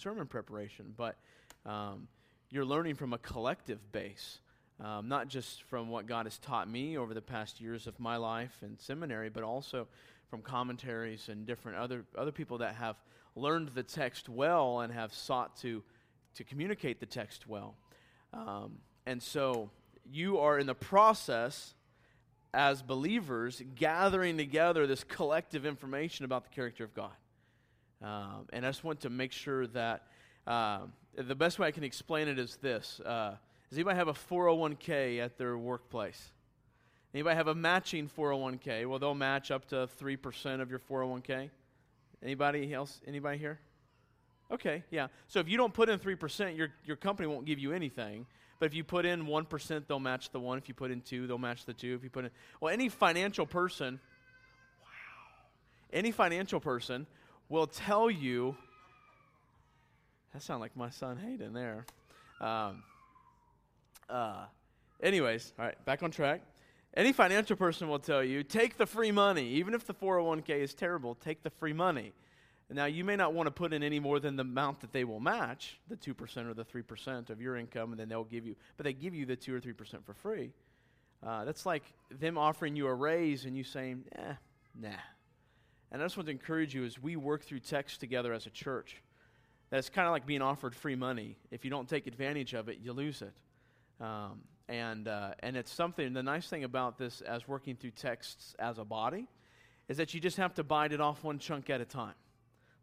sermon preparation, but um, you're learning from a collective base, um, not just from what God has taught me over the past years of my life in seminary, but also from commentaries and different other, other people that have learned the text well and have sought to, to communicate the text well. Um, and so you are in the process as believers gathering together this collective information about the character of God. Um, and I just want to make sure that um, the best way I can explain it is this uh, Does anybody have a 401k at their workplace? Anybody have a matching 401k? Well, they'll match up to 3% of your 401k. Anybody else? Anybody here? Okay, yeah. So if you don't put in 3%, your, your company won't give you anything. But if you put in 1%, they'll match the 1. If you put in 2, they'll match the 2. If you put in Well, any financial person wow. Any financial person will tell you That sounds like my son Hayden there. Um, uh, anyways, all right, back on track. Any financial person will tell you take the free money. Even if the 401k is terrible, take the free money. Now, you may not want to put in any more than the amount that they will match, the 2% or the 3% of your income, and then they'll give you, but they give you the 2 or 3% for free. Uh, that's like them offering you a raise and you saying, eh, nah. And I just want to encourage you as we work through text together as a church, that's kind of like being offered free money. If you don't take advantage of it, you lose it. Um, and, uh, and it's something, the nice thing about this as working through texts as a body is that you just have to bite it off one chunk at a time.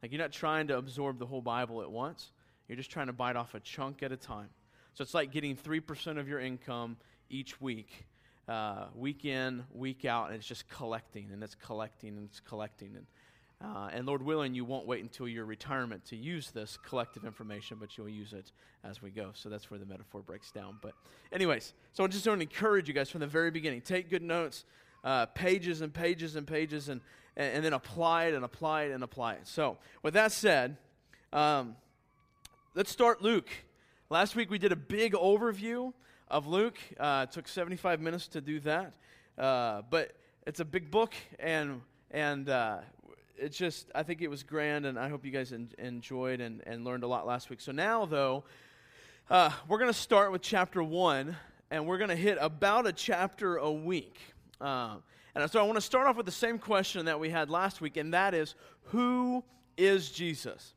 Like you're not trying to absorb the whole Bible at once, you're just trying to bite off a chunk at a time. So it's like getting 3% of your income each week, uh, week in, week out, and it's just collecting and it's collecting and it's collecting. And, uh, and Lord willing, you won't wait until your retirement to use this collective information, but you'll use it as we go. So that's where the metaphor breaks down. But, anyways, so I just want to encourage you guys from the very beginning take good notes, uh, pages and pages and pages, and, and, and, then apply it and apply it and apply it. So, with that said, um, let's start Luke. Last week we did a big overview of Luke. Uh, it took 75 minutes to do that. Uh, but it's a big book, and, and uh, it's just, I think it was grand, and I hope you guys en- enjoyed and, and learned a lot last week. So now, though, uh, we're going to start with chapter one, and we're going to hit about a chapter a week. Uh, and so I want to start off with the same question that we had last week, and that is who is Jesus?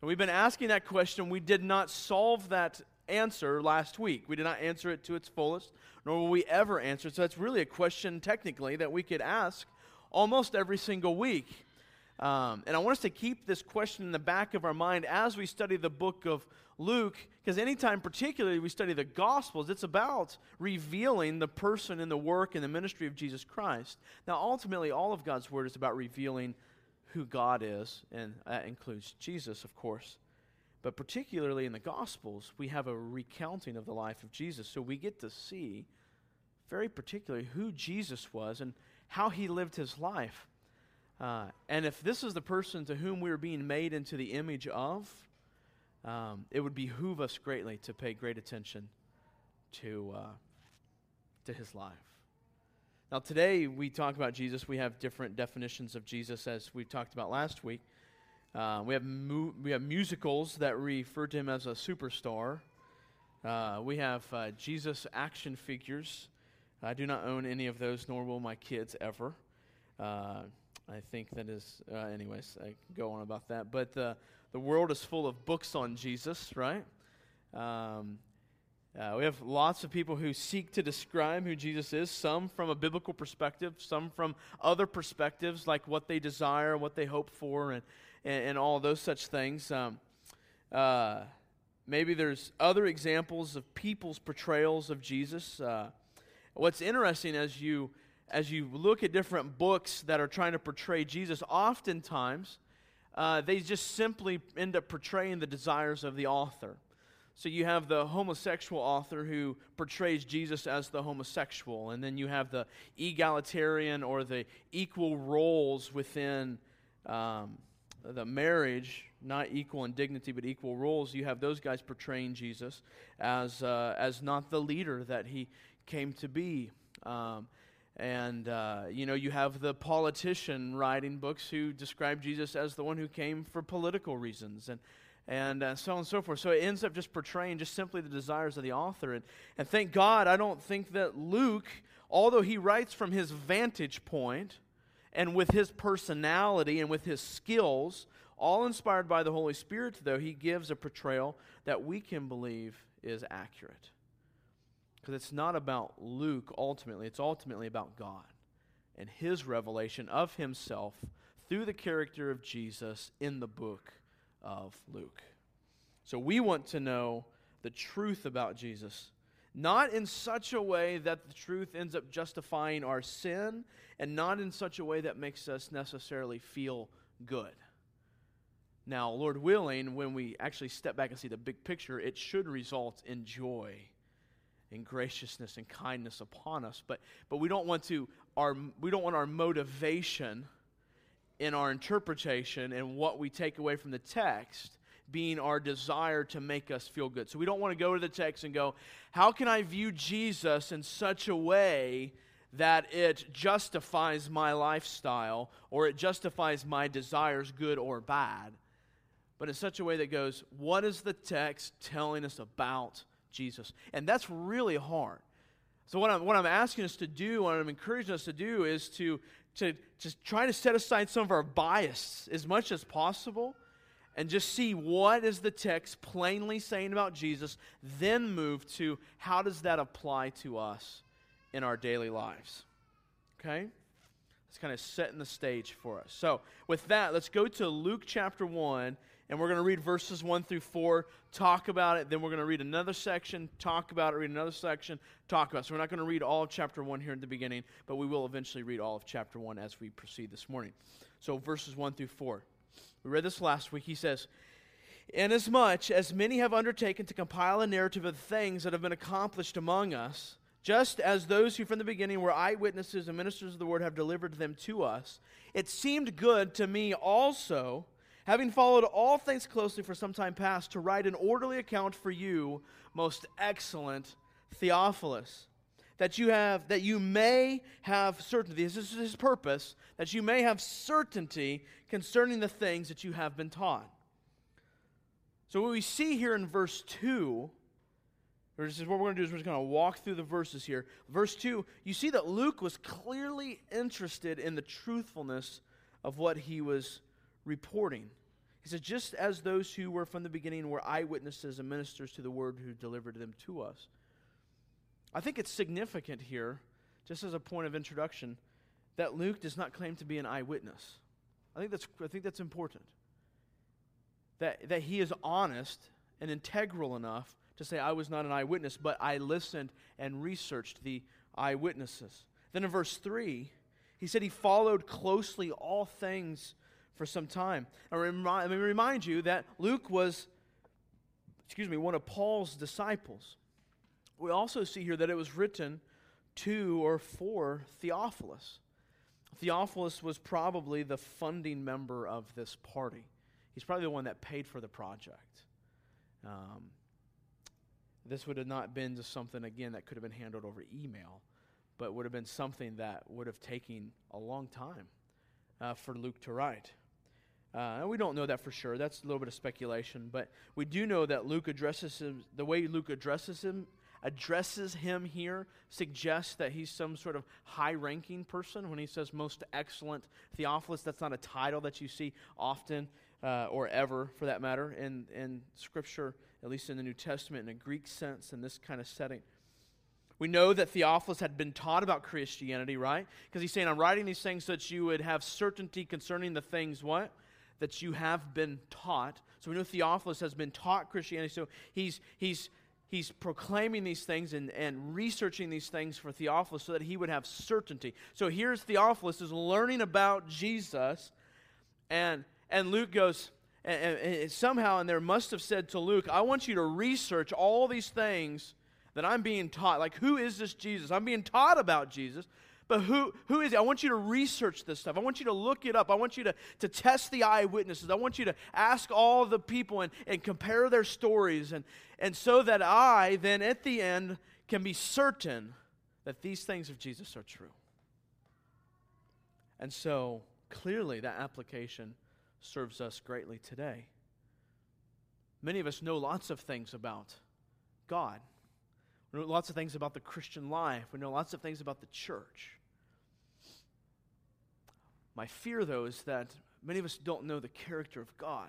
And we've been asking that question. We did not solve that answer last week. We did not answer it to its fullest, nor will we ever answer it. So that's really a question, technically, that we could ask almost every single week. Um, and I want us to keep this question in the back of our mind as we study the book of Luke, because anytime, particularly, we study the Gospels, it's about revealing the person and the work and the ministry of Jesus Christ. Now, ultimately, all of God's Word is about revealing who God is, and that includes Jesus, of course. But particularly in the Gospels, we have a recounting of the life of Jesus. So we get to see, very particularly, who Jesus was and how he lived his life. Uh, and if this is the person to whom we are being made into the image of, um, it would behoove us greatly to pay great attention to, uh, to his life. Now, today we talk about Jesus. We have different definitions of Jesus as we talked about last week. Uh, we, have mu- we have musicals that refer to him as a superstar. Uh, we have uh, Jesus action figures. I do not own any of those, nor will my kids ever. Uh, I think that is, uh, anyways, I go on about that. But the world is full of books on Jesus, right? Um, uh, we have lots of people who seek to describe who Jesus is, some from a biblical perspective, some from other perspectives, like what they desire, what they hope for, and, and, and all those such things. Um, uh, maybe there's other examples of people's portrayals of Jesus. Uh, what's interesting as you as you look at different books that are trying to portray Jesus, oftentimes uh, they just simply end up portraying the desires of the author. So you have the homosexual author who portrays Jesus as the homosexual, and then you have the egalitarian or the equal roles within um, the marriage, not equal in dignity, but equal roles. You have those guys portraying Jesus as, uh, as not the leader that he came to be. Um, and, uh, you know, you have the politician writing books who describe Jesus as the one who came for political reasons. And, and uh, so on and so forth. So it ends up just portraying just simply the desires of the author. And, and thank God, I don't think that Luke, although he writes from his vantage point and with his personality and with his skills, all inspired by the Holy Spirit, though, he gives a portrayal that we can believe is accurate. Because it's not about Luke ultimately, it's ultimately about God and his revelation of himself through the character of Jesus in the book of Luke. So we want to know the truth about Jesus, not in such a way that the truth ends up justifying our sin, and not in such a way that makes us necessarily feel good. Now, Lord willing, when we actually step back and see the big picture, it should result in joy and graciousness and kindness upon us. But, but we don't want to our we don't want our motivation in our interpretation and what we take away from the text being our desire to make us feel good. So we don't want to go to the text and go, how can I view Jesus in such a way that it justifies my lifestyle or it justifies my desires, good or bad? But in such a way that goes, what is the text telling us about Jesus? And that's really hard. So, what I'm, what I'm asking us to do, what I'm encouraging us to do, is to, to just try to set aside some of our bias as much as possible and just see what is the text plainly saying about Jesus, then move to how does that apply to us in our daily lives. Okay? It's kind of setting the stage for us. So, with that, let's go to Luke chapter 1 and we're going to read verses 1 through 4, talk about it, then we're going to read another section, talk about it, read another section, talk about it. So we're not going to read all of chapter 1 here in the beginning, but we will eventually read all of chapter 1 as we proceed this morning. So verses 1 through 4. We read this last week. He says, Inasmuch as many have undertaken to compile a narrative of the things that have been accomplished among us, just as those who from the beginning were eyewitnesses and ministers of the word have delivered them to us, it seemed good to me also having followed all things closely for some time past, to write an orderly account for you, most excellent Theophilus, that you have that you may have certainty. This is his purpose, that you may have certainty concerning the things that you have been taught. So what we see here in verse 2, this is what we're going to do is we're just going to walk through the verses here. Verse 2, you see that Luke was clearly interested in the truthfulness of what he was reporting. He said just as those who were from the beginning were eyewitnesses and ministers to the word who delivered them to us. I think it's significant here, just as a point of introduction, that Luke does not claim to be an eyewitness. I think that's, I think that's important. That, that he is honest and integral enough to say, I was not an eyewitness, but I listened and researched the eyewitnesses. Then in verse 3, he said he followed closely all things for some time. I remind, let me remind you that Luke was, excuse me, one of Paul's disciples. We also see here that it was written to or for Theophilus. Theophilus was probably the funding member of this party. He's probably the one that paid for the project. Um, this would have not been just something, again, that could have been handled over email, but would have been something that would have taken a long time uh, for Luke to write. Uh, and we don't know that for sure. That's a little bit of speculation. But we do know that Luke addresses him, the way Luke addresses him, addresses him here suggests that he's some sort of high ranking person. When he says most excellent Theophilus, that's not a title that you see often uh, or ever, for that matter, in, in Scripture, at least in the New Testament, in a Greek sense, in this kind of setting. We know that Theophilus had been taught about Christianity, right? Because he's saying, I'm writing these things so that you would have certainty concerning the things, what? that you have been taught. So we know Theophilus has been taught Christianity. So he's, he's, he's proclaiming these things and, and researching these things for Theophilus so that he would have certainty. So here's Theophilus is learning about Jesus, and, and Luke goes, and, and somehow, and there must have said to Luke, I want you to research all these things that I'm being taught. Like, who is this Jesus? I'm being taught about Jesus. But who, who is it? I want you to research this stuff. I want you to look it up. I want you to, to test the eyewitnesses. I want you to ask all the people and, and compare their stories. And, and so that I then at the end can be certain that these things of Jesus are true. And so clearly that application serves us greatly today. Many of us know lots of things about God. We know lots of things about the Christian life. We know lots of things about the church. My fear, though, is that many of us don't know the character of God.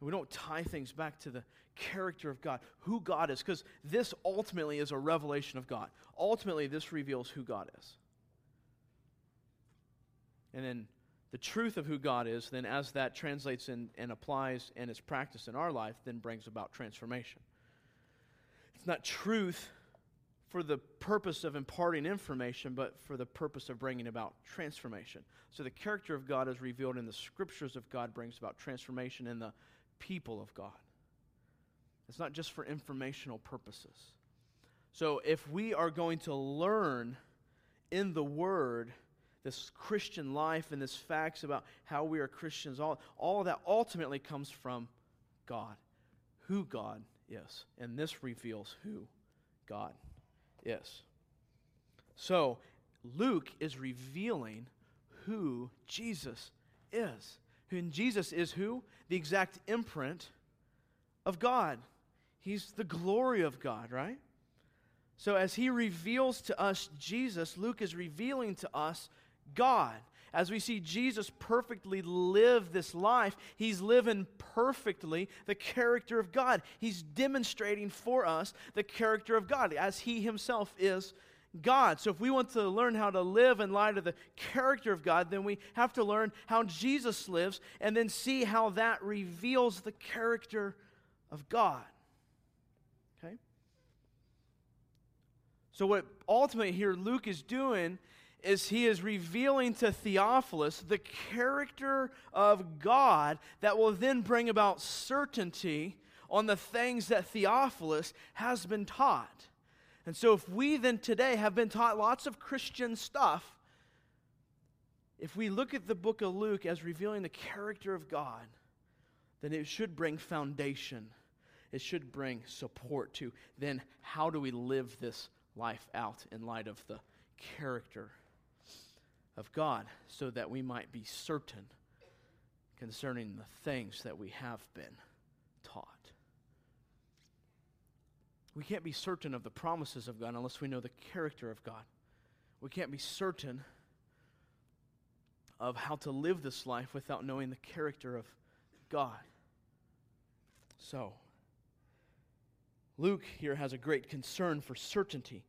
We don't tie things back to the character of God, who God is, because this ultimately is a revelation of God. Ultimately, this reveals who God is. And then the truth of who God is, then as that translates in, and applies and is practiced in our life, then brings about transformation. It's not truth for the purpose of imparting information, but for the purpose of bringing about transformation. So the character of God is revealed in the scriptures of God, brings about transformation in the people of God. It's not just for informational purposes. So if we are going to learn in the Word this Christian life and this facts about how we are Christians, all, all that ultimately comes from God, who God is. And this reveals who God is. So Luke is revealing who Jesus is. And Jesus is who? The exact imprint of God. He's the glory of God, right? So as he reveals to us Jesus, Luke is revealing to us God. As we see Jesus perfectly live this life, he's living perfectly the character of God. He's demonstrating for us the character of God as he himself is God. So if we want to learn how to live in light of the character of God, then we have to learn how Jesus lives and then see how that reveals the character of God. Okay? So what ultimately here Luke is doing is he is revealing to Theophilus the character of God that will then bring about certainty on the things that Theophilus has been taught. And so, if we then today have been taught lots of Christian stuff, if we look at the book of Luke as revealing the character of God, then it should bring foundation. It should bring support to then how do we live this life out in light of the character of God so that we might be certain concerning the things that we have been taught. We can't be certain of the promises of God unless we know the character of God. We can't be certain of how to live this life without knowing the character of God. So, Luke here has a great concern for certainty.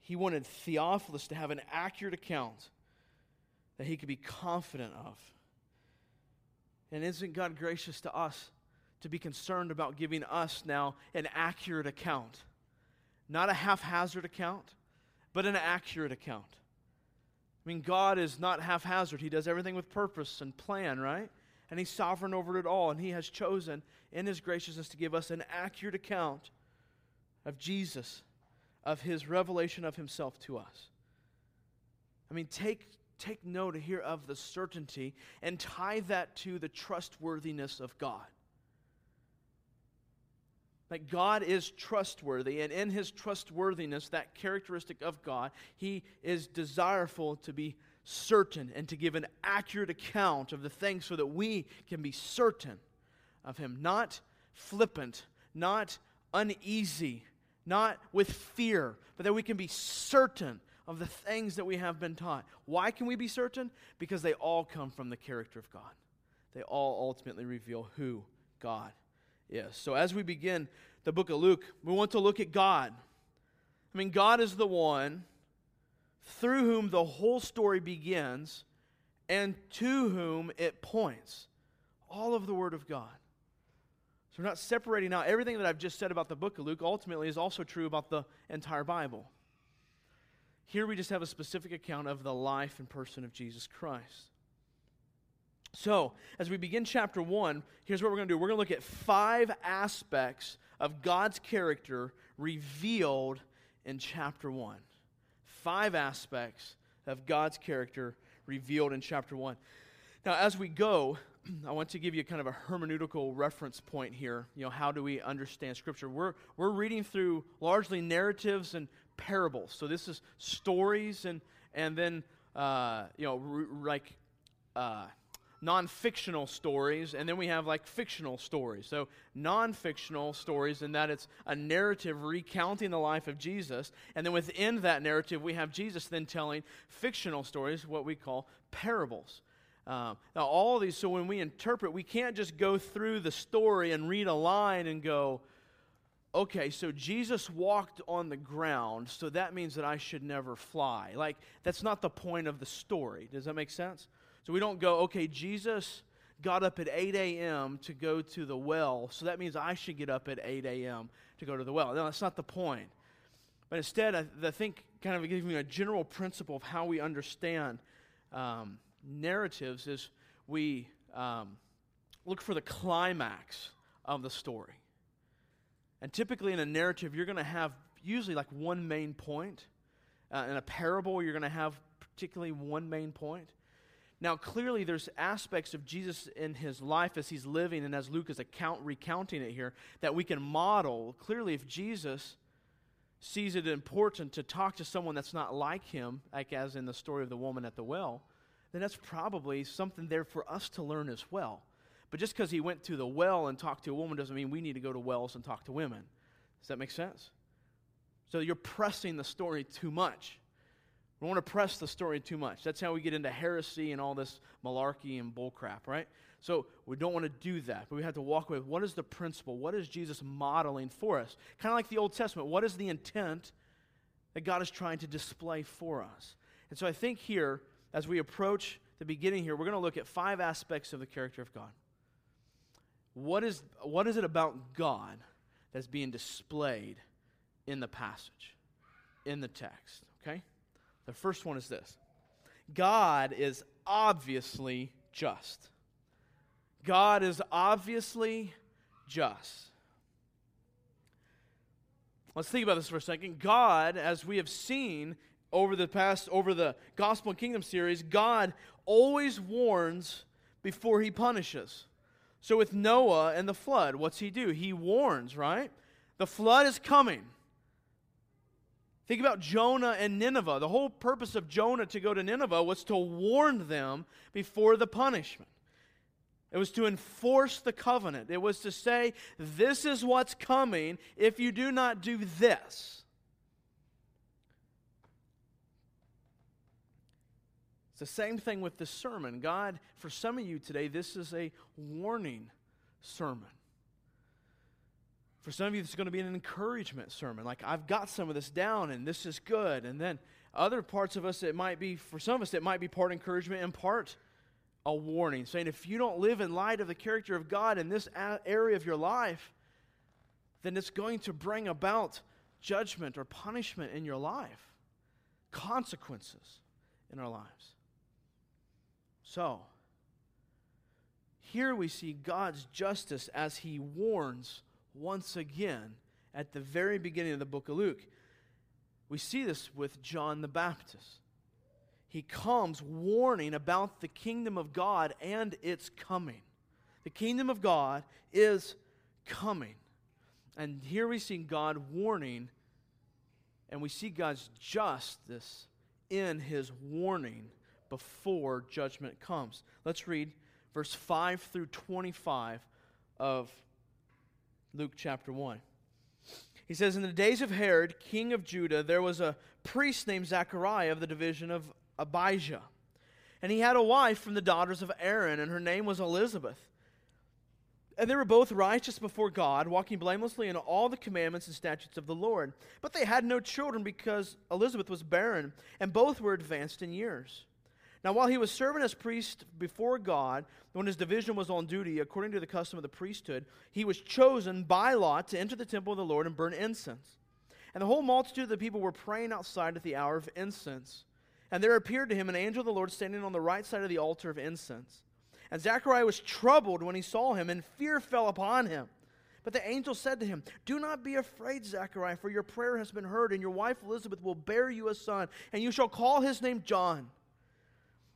He wanted Theophilus to have an accurate account that he could be confident of. And isn't God gracious to us to be concerned about giving us now an accurate account? Not a haphazard account, but an accurate account. I mean, God is not haphazard. He does everything with purpose and plan, right? And He's sovereign over it all. And He has chosen, in His graciousness, to give us an accurate account of Jesus, of His revelation of Himself to us. I mean, take take note here of the certainty and tie that to the trustworthiness of God. That God is trustworthy, and in his trustworthiness, that characteristic of God, he is desireful to be certain and to give an accurate account of the things so that we can be certain of him. Not flippant, not uneasy, not with fear, but that we can be certain of the things that we have been taught. Why can we be certain? Because they all come from the character of God. They all ultimately reveal who God is. So as we begin the book of Luke, we want to look at God. I mean, God is the one through whom the whole story begins and to whom it points. All of the Word of God. So we're not separating out everything that I've just said about the book of Luke, ultimately, is also true about the entire Bible. Here we just have a specific account of the life and person of Jesus Christ. So, as we begin chapter 1, here's what we're going to do. We're going to look at five aspects of God's character revealed in chapter 1. Five aspects of God's character revealed in chapter 1. Now, as we go, I want to give you kind of a hermeneutical reference point here. You know, how do we understand Scripture? We're, we're reading through largely narratives and parables. So this is stories and and then uh, you know r- like uh, non fictional stories, and then we have like fictional stories. So, non fictional stories, in that it's a narrative recounting the life of Jesus. And then within that narrative, we have Jesus then telling fictional stories, what we call parables. Um, now, all these, so when we interpret, we can't just go through the story and read a line and go, okay, so Jesus walked on the ground, so that means that I should never fly. Like, that's not the point of the story. Does that make sense? So we don't go, okay, Jesus got up at 8 a.m. to go to the well, so that means I should get up at 8 a.m. to go to the well. No, that's not the point. But instead, I, I think kind of giving a general principle of how we understand um, narratives is we um, look for the climax of the story. And typically in a narrative, you're going to have usually like one main point. Uh, in a parable, you're going to have particularly one main point. Now, clearly, there's aspects of Jesus in his life as he's living and as Luke is account, recounting it here that we can model. Clearly, if Jesus sees it important to talk to someone that's not like him, like as in the story of the woman at the well, then that's probably something there for us to learn as well. But just because he went to the well and talked to a woman doesn't mean we need to go to wells and talk to women. Does that make sense? So you're pressing the story too much. We don't want to press the story too much. That's how we get into heresy and all this malarkey and bullcrap, right? So we don't want to do that. But we have to walk away what is the principle? What is Jesus modeling for us? Kind of like the Old Testament. What is the intent that God is trying to display for us? And so I think here, as we approach the beginning here, we're going to look at five aspects of the character of God. What is, what is it about God that's being displayed in the passage, in the text? Okay? The first one is this God is obviously just. God is obviously just. Let's think about this for a second. God, as we have seen over the past, over the Gospel and Kingdom series, God always warns before he punishes. So with Noah and the flood, what's he do? He warns, right? The flood is coming. Think about Jonah and Nineveh. The whole purpose of Jonah to go to Nineveh was to warn them before the punishment. It was to enforce the covenant. It was to say, This is what's coming if you do not do this. It's the same thing with the sermon. God, for some of you today, this is a warning sermon. For some of you, this is going to be an encouragement sermon. Like, I've got some of this down and this is good. And then other parts of us, it might be, for some of us, it might be part encouragement and part a warning, saying if you don't live in light of the character of God in this area of your life, then it's going to bring about judgment or punishment in your life, consequences in our lives. So, here we see God's justice as he warns once again at the very beginning of the book of Luke. We see this with John the Baptist. He comes warning about the kingdom of God and its coming. The kingdom of God is coming. And here we see God warning, and we see God's justice in his warning before judgment comes. Let's read verse 5 through 25 of Luke chapter 1. He says, In the days of Herod, king of Judah, there was a priest named Zechariah of the division of Abijah. And he had a wife from the daughters of Aaron, and her name was Elizabeth. And they were both righteous before God, walking blamelessly in all the commandments and statutes of the Lord. But they had no children because Elizabeth was barren, and both were advanced in years. Now, while he was serving as priest before God, when his division was on duty, according to the custom of the priesthood, he was chosen by lot to enter the temple of the Lord and burn incense. And the whole multitude of the people were praying outside at the hour of incense. And there appeared to him an angel of the Lord standing on the right side of the altar of incense. And Zechariah was troubled when he saw him, and fear fell upon him. But the angel said to him, Do not be afraid, Zechariah, for your prayer has been heard, and your wife Elizabeth will bear you a son, and you shall call his name John.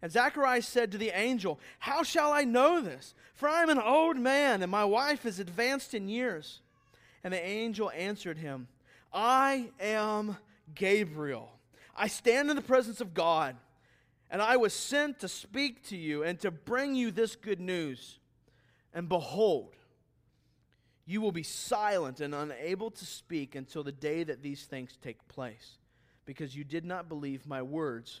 And Zacharias said to the angel, How shall I know this? For I am an old man, and my wife is advanced in years. And the angel answered him, I am Gabriel. I stand in the presence of God, and I was sent to speak to you and to bring you this good news. And behold, you will be silent and unable to speak until the day that these things take place, because you did not believe my words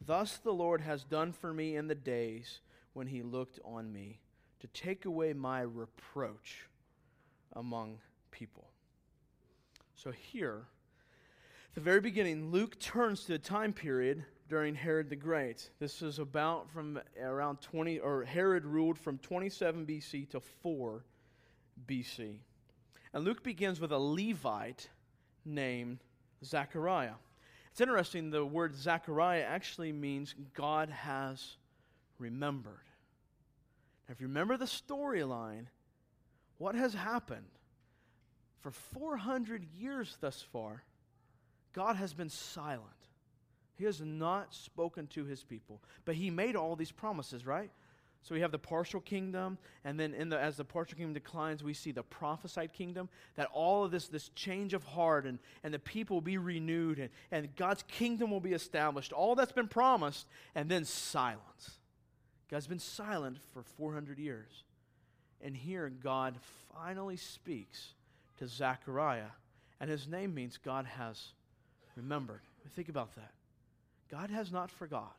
Thus the Lord has done for me in the days when he looked on me to take away my reproach among people. So here, at the very beginning, Luke turns to the time period during Herod the Great. This is about from around 20, or Herod ruled from 27 BC to 4 BC. And Luke begins with a Levite named Zechariah. It's interesting, the word Zechariah actually means God has remembered. Now, if you remember the storyline, what has happened? For 400 years thus far, God has been silent. He has not spoken to his people. But he made all these promises, right? So we have the partial kingdom, and then the, as the partial kingdom declines, we see the prophesied kingdom. That all of this, this change of heart, and, and the people will be renewed, and, and God's kingdom will be established. All that's been promised, and then silence. God's been silent for 400 years. And here, God finally speaks to Zechariah, and his name means God has remembered. Think about that. God has not forgot.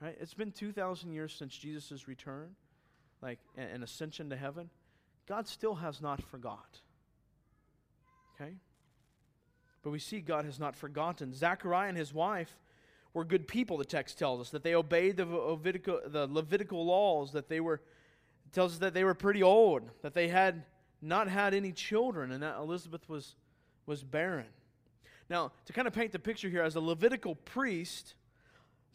Right? It's been 2,000 years since Jesus' return, like an ascension to heaven. God still has not forgot. Okay? But we see God has not forgotten. Zechariah and his wife were good people, the text tells us, that they obeyed the Levitical, the Levitical laws, that they were, tells us that they were pretty old, that they had not had any children, and that Elizabeth was, was barren. Now, to kind of paint the picture here, as a Levitical priest,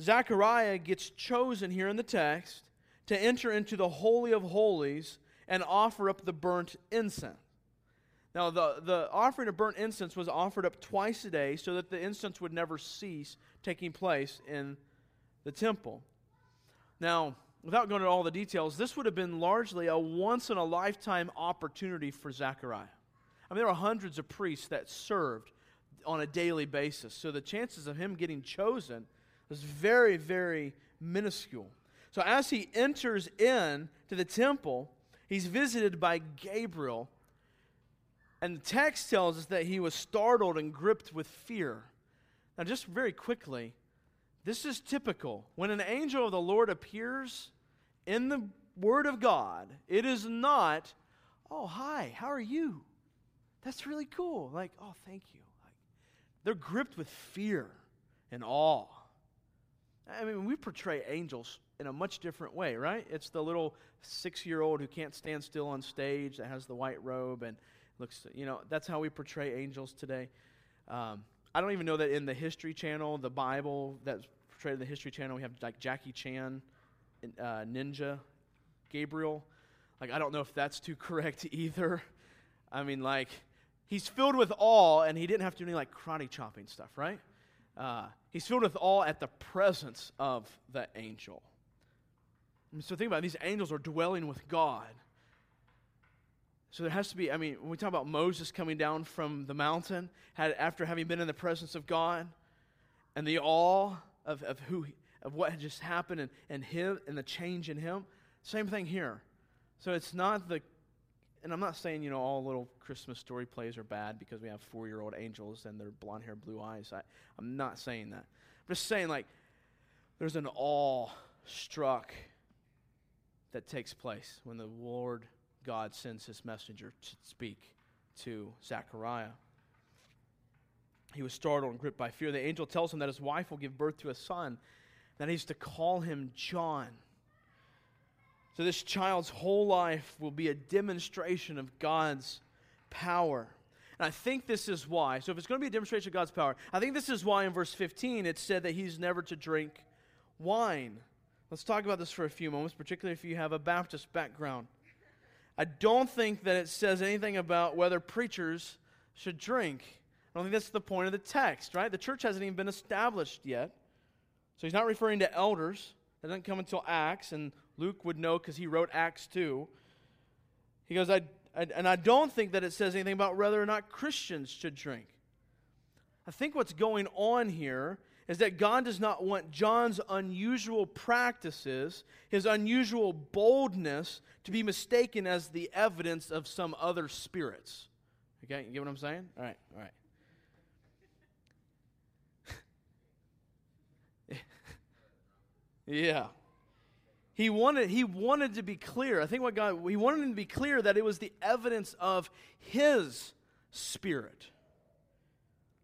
Zechariah gets chosen here in the text to enter into the Holy of Holies and offer up the burnt incense. Now, the, the offering of burnt incense was offered up twice a day so that the incense would never cease taking place in the temple. Now, without going into all the details, this would have been largely a once in a lifetime opportunity for Zechariah. I mean, there were hundreds of priests that served on a daily basis. So the chances of him getting chosen was very, very minuscule. So as he enters in to the temple, he's visited by Gabriel. And the text tells us that he was startled and gripped with fear. Now, just very quickly, this is typical. When an angel of the Lord appears in the Word of God, it is not, oh, hi, how are you? That's really cool. Like, oh, thank you. Like, they're gripped with fear and awe. I mean, we portray angels in a much different way, right? It's the little six year old who can't stand still on stage that has the white robe and looks, you know, that's how we portray angels today. Um, I don't even know that in the History Channel, the Bible that's portrayed in the History Channel, we have like Jackie Chan, uh, Ninja, Gabriel. Like, I don't know if that's too correct either. I mean, like, he's filled with awe and he didn't have to do any like karate chopping stuff, right? Uh, he's filled with awe at the presence of the angel. And so think about it, these angels are dwelling with God. So there has to be, I mean, when we talk about Moses coming down from the mountain had, after having been in the presence of God and the awe of, of, who, of what had just happened and, and him and the change in him, same thing here. So it's not the and I'm not saying, you know, all little Christmas story plays are bad because we have four year old angels and their blonde hair, blue eyes. I, I'm not saying that. I'm just saying, like, there's an awe struck that takes place when the Lord God sends his messenger to speak to Zechariah. He was startled and gripped by fear. The angel tells him that his wife will give birth to a son, that he's to call him John. So, this child's whole life will be a demonstration of God's power. And I think this is why. So, if it's going to be a demonstration of God's power, I think this is why in verse 15 it said that he's never to drink wine. Let's talk about this for a few moments, particularly if you have a Baptist background. I don't think that it says anything about whether preachers should drink. I don't think that's the point of the text, right? The church hasn't even been established yet. So he's not referring to elders. That doesn't come until Acts, and Luke would know because he wrote Acts 2. He goes, I, I, and I don't think that it says anything about whether or not Christians should drink. I think what's going on here is that God does not want John's unusual practices, his unusual boldness, to be mistaken as the evidence of some other spirits. Okay, you get what I'm saying? All right, all right. yeah. He wanted, he wanted to be clear. I think what God, he wanted him to be clear that it was the evidence of his spirit.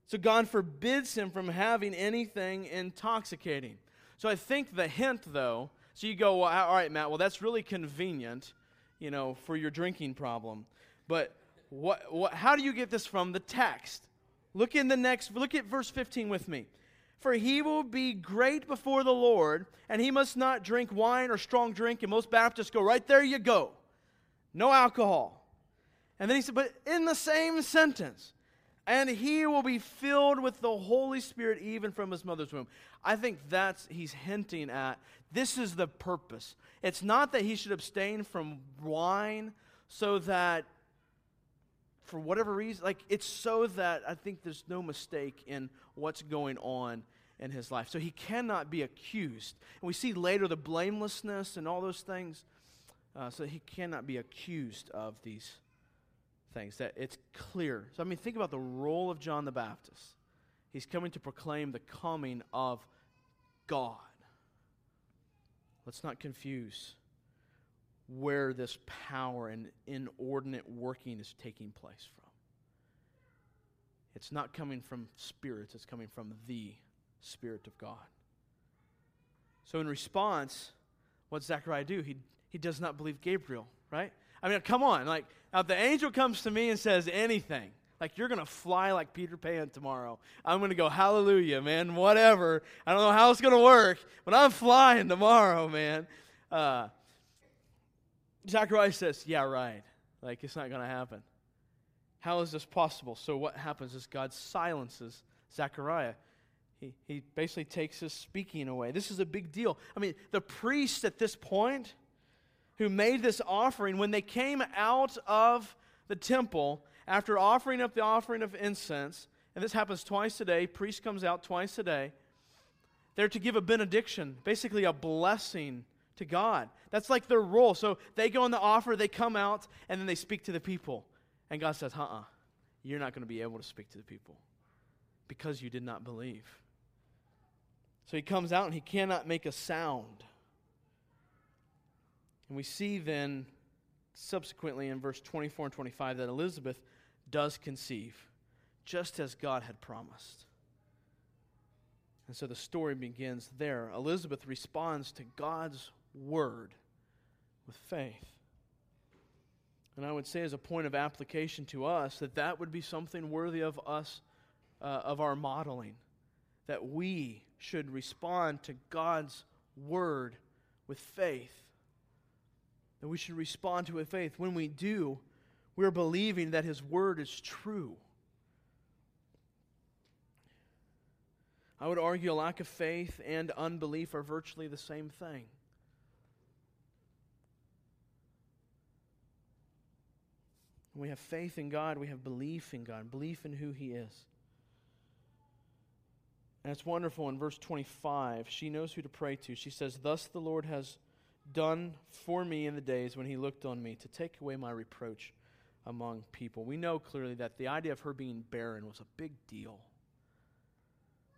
So God forbids him from having anything intoxicating. So I think the hint, though, so you go, well, all right, Matt, well, that's really convenient, you know, for your drinking problem. But what, what, how do you get this from the text? Look in the next, look at verse 15 with me. For he will be great before the Lord, and he must not drink wine or strong drink. And most Baptists go, right there you go. No alcohol. And then he said, but in the same sentence, and he will be filled with the Holy Spirit even from his mother's womb. I think that's, he's hinting at, this is the purpose. It's not that he should abstain from wine so that, for whatever reason, like, it's so that I think there's no mistake in what's going on in his life. So he cannot be accused. And we see later the blamelessness and all those things. Uh, so he cannot be accused of these things, that it's clear. So, I mean, think about the role of John the Baptist. He's coming to proclaim the coming of God. Let's not confuse where this power and inordinate working is taking place from. It's not coming from spirits, it's coming from the Spirit of God. So, in response, what does Zechariah do? He, he does not believe Gabriel, right? I mean, come on. Like, if the angel comes to me and says anything, like you're going to fly like Peter Pan tomorrow, I'm going to go, hallelujah, man, whatever. I don't know how it's going to work, but I'm flying tomorrow, man. Uh, Zechariah says, yeah, right. Like, it's not going to happen. How is this possible? So, what happens is God silences Zechariah. He, he basically takes his speaking away. This is a big deal. I mean, the priest at this point, who made this offering, when they came out of the temple after offering up the offering of incense, and this happens twice a day, priest comes out twice a day, they're to give a benediction, basically a blessing to God. That's like their role. So they go on the offer, they come out, and then they speak to the people. And God says, uh uh, you are not going to be able to speak to the people because you did not believe. So he comes out and he cannot make a sound. And we see then, subsequently in verse 24 and 25, that Elizabeth does conceive, just as God had promised. And so the story begins there. Elizabeth responds to God's word with faith. And I would say, as a point of application to us, that that would be something worthy of us, uh, of our modeling. That we should respond to God's word with faith that we should respond to with faith. When we do, we're believing that His Word is true. I would argue a lack of faith and unbelief are virtually the same thing. When we have faith in God, we have belief in God, belief in who He is. And it's wonderful in verse 25. She knows who to pray to. She says, Thus the Lord has done for me in the days when he looked on me to take away my reproach among people. We know clearly that the idea of her being barren was a big deal.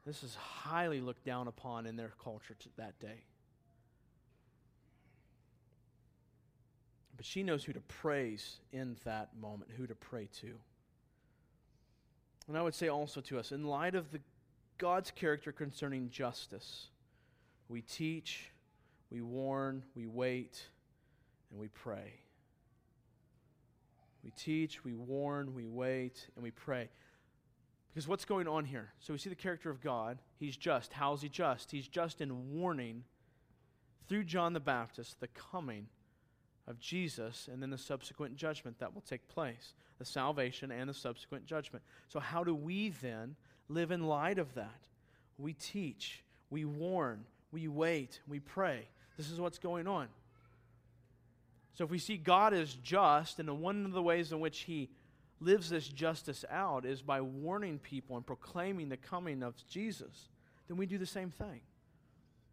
This is highly looked down upon in their culture that day. But she knows who to praise in that moment, who to pray to. And I would say also to us, in light of the God's character concerning justice, we teach, we warn, we wait, and we pray. We teach, we warn, we wait, and we pray. Because what's going on here? So we see the character of God. He's just. How is he just? He's just in warning through John the Baptist the coming of Jesus and then the subsequent judgment that will take place the salvation and the subsequent judgment. So, how do we then live in light of that? We teach, we warn, we wait, we pray. This is what's going on. So, if we see God as just, and one of the ways in which He lives this justice out is by warning people and proclaiming the coming of Jesus, then we do the same thing.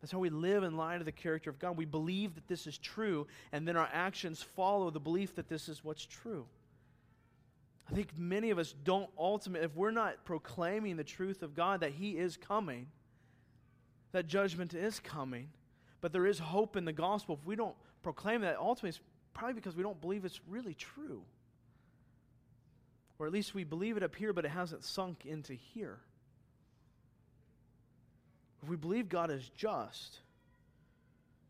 That's how we live in light of the character of God. We believe that this is true, and then our actions follow the belief that this is what's true. I think many of us don't ultimately, if we're not proclaiming the truth of God that He is coming, that judgment is coming, but there is hope in the gospel, if we don't proclaim that, ultimately it's probably because we don't believe it's really true. Or at least we believe it up here, but it hasn't sunk into here. If we believe God is just,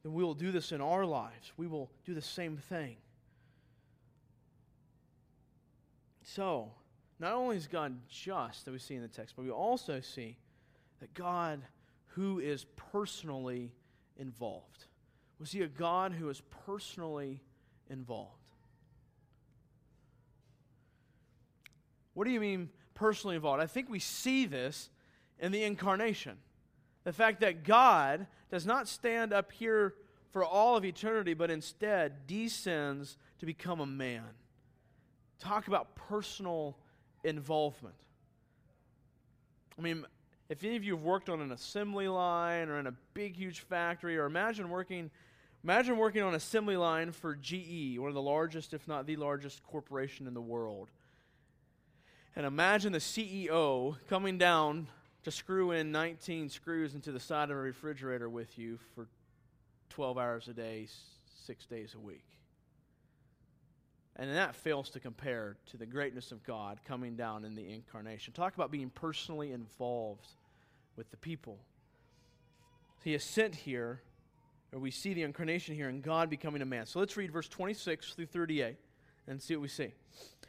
then we will do this in our lives. We will do the same thing. So, not only is God just that we see in the text, but we also see that God who is personally involved. We see a God who is personally involved. What do you mean personally involved? I think we see this in the incarnation. The fact that God does not stand up here for all of eternity, but instead descends to become a man. Talk about personal involvement. I mean, if any of you have worked on an assembly line or in a big, huge factory, or imagine working, imagine working on an assembly line for GE, one of the largest, if not the largest corporation in the world. And imagine the CEO coming down to screw in 19 screws into the side of a refrigerator with you for 12 hours a day, six days a week. And that fails to compare to the greatness of God coming down in the incarnation. Talk about being personally involved with the people. He is sent here, or we see the incarnation here, and God becoming a man. So let's read verse 26 through 38 and see what we see.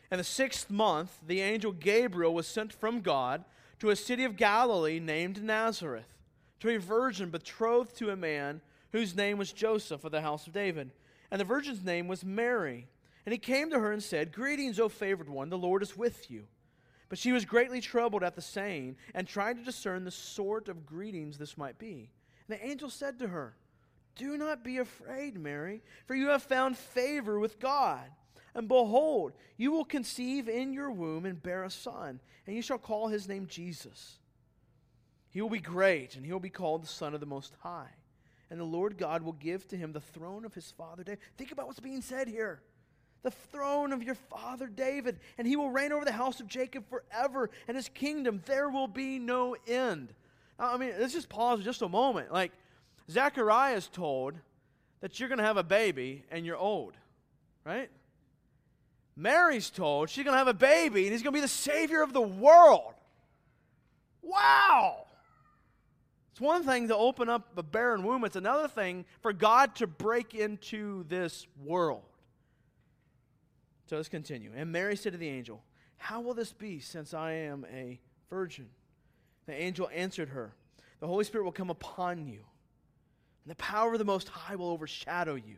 In the sixth month, the angel Gabriel was sent from God to a city of Galilee named Nazareth, to a virgin betrothed to a man whose name was Joseph of the house of David. And the virgin's name was Mary. And he came to her and said, Greetings, O favored one, the Lord is with you. But she was greatly troubled at the saying, and tried to discern the sort of greetings this might be. And the angel said to her, Do not be afraid, Mary, for you have found favor with God. And behold, you will conceive in your womb and bear a son, and you shall call his name Jesus. He will be great, and he will be called the Son of the Most High. And the Lord God will give to him the throne of his father David. Think about what's being said here. The throne of your father David, and he will reign over the house of Jacob forever, and his kingdom there will be no end. I mean, let's just pause just a moment. Like, Zechariah is told that you're going to have a baby and you're old, right? Mary's told she's going to have a baby and he's going to be the Savior of the world. Wow! It's one thing to open up a barren womb, it's another thing for God to break into this world. So let's continue. And Mary said to the angel, How will this be since I am a virgin? The angel answered her, The Holy Spirit will come upon you, and the power of the Most High will overshadow you.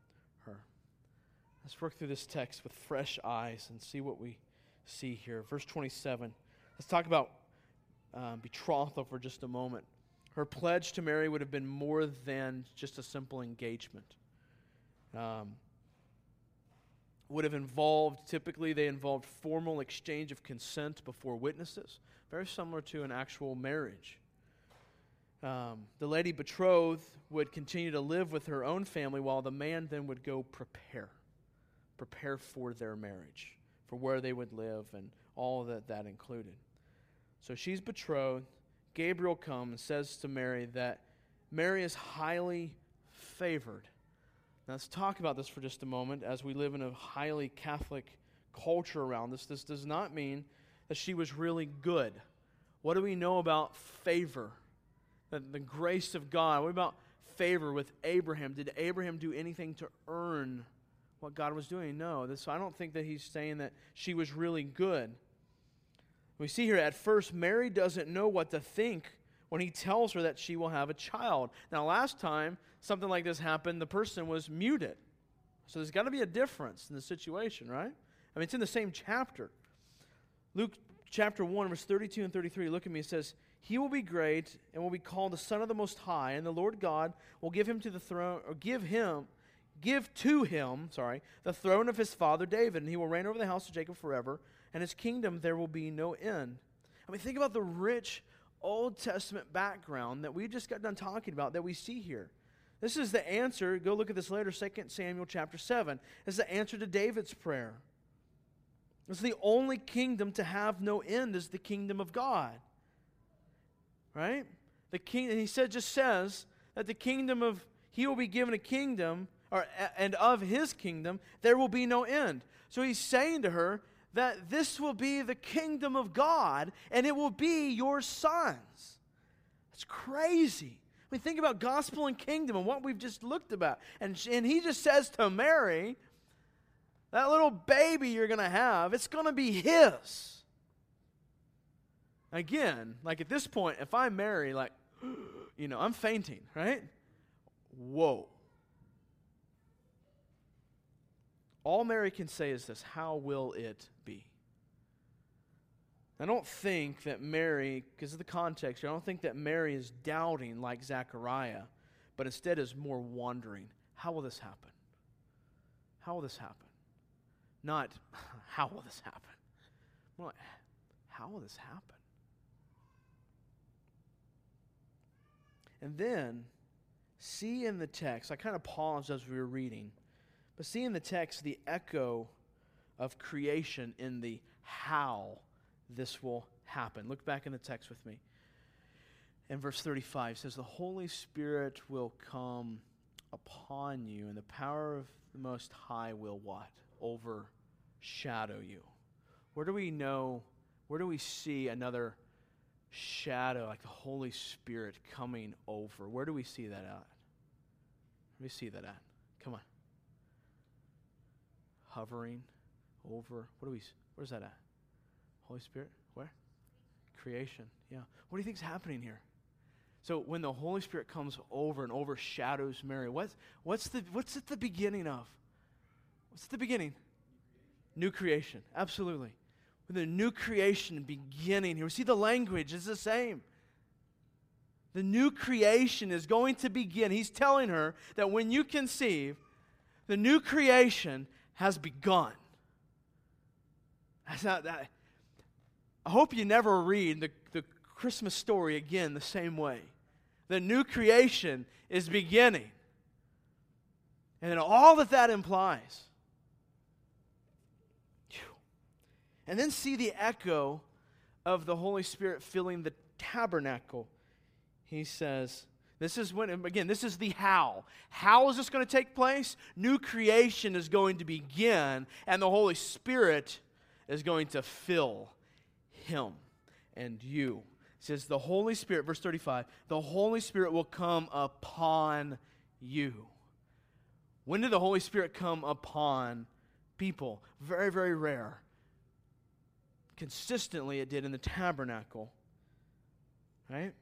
Let's work through this text with fresh eyes and see what we see here. Verse 27. Let's talk about um, betrothal for just a moment. Her pledge to Mary would have been more than just a simple engagement. Um, would have involved, typically, they involved formal exchange of consent before witnesses, very similar to an actual marriage. Um, the lady betrothed would continue to live with her own family while the man then would go prepare, prepare for their marriage, for where they would live and all that that included. So she's betrothed. Gabriel comes and says to Mary that Mary is highly favored. Now, let's talk about this for just a moment as we live in a highly Catholic culture around this. This does not mean that she was really good. What do we know about favor? The, the grace of God. What about favor with Abraham? Did Abraham do anything to earn what God was doing? No. This, I don't think that he's saying that she was really good. We see here at first, Mary doesn't know what to think when he tells her that she will have a child. Now, last time something like this happened, the person was muted. So there's got to be a difference in the situation, right? I mean, it's in the same chapter. Luke chapter 1, verse 32 and 33, look at me, it says, He will be great and will be called the Son of the Most High, and the Lord God will give him to the throne, or give him, give to him, sorry, the throne of his father David, and he will reign over the house of Jacob forever and his kingdom there will be no end. I mean, think about the rich Old Testament background that we just got done talking about that we see here. This is the answer. Go look at this later, 2 Samuel chapter 7. This is the answer to David's prayer. It's the only kingdom to have no end is the kingdom of God. Right? The king and he said just says that the kingdom of he will be given a kingdom or and of his kingdom there will be no end. So he's saying to her that this will be the kingdom of God and it will be your sons. That's crazy. I mean, think about gospel and kingdom and what we've just looked about. And, and he just says to Mary, that little baby you're going to have, it's going to be his. Again, like at this point, if I marry, like, you know, I'm fainting, right? Whoa. All Mary can say is this How will it be? I don't think that Mary, because of the context, I don't think that Mary is doubting like Zechariah, but instead is more wondering how will this happen? How will this happen? Not how will this happen? More like, how will this happen? And then, see in the text, I kind of paused as we were reading. But see in the text the echo of creation in the how this will happen. Look back in the text with me. In verse 35 says, The Holy Spirit will come upon you, and the power of the Most High will what? Overshadow you. Where do we know, where do we see another shadow like the Holy Spirit coming over? Where do we see that at? Where do we see that at? Come on hovering over. What do we? Where's that at? Holy Spirit. Where? Creation. Yeah. What do you think's happening here? So when the Holy Spirit comes over and overshadows Mary, what's what's the what's at the beginning of? What's the beginning? New creation. Absolutely. With the new creation beginning here. We see the language is the same. The new creation is going to begin. He's telling her that when you conceive, the new creation has begun. That's not that. I hope you never read the, the Christmas story again the same way. The new creation is beginning. And all that that implies. And then see the echo of the Holy Spirit filling the tabernacle. He says, this is when, again, this is the how. How is this going to take place? New creation is going to begin, and the Holy Spirit is going to fill him and you. It says, the Holy Spirit, verse 35, the Holy Spirit will come upon you. When did the Holy Spirit come upon people? Very, very rare. Consistently, it did in the tabernacle. Right?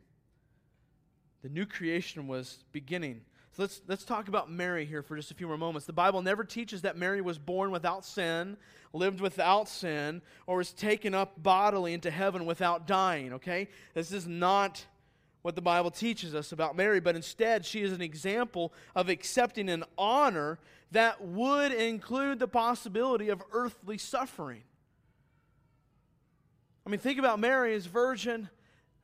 The new creation was beginning. So let's, let's talk about Mary here for just a few more moments. The Bible never teaches that Mary was born without sin, lived without sin, or was taken up bodily into heaven without dying, okay? This is not what the Bible teaches us about Mary, but instead she is an example of accepting an honor that would include the possibility of earthly suffering. I mean, think about Mary as virgin.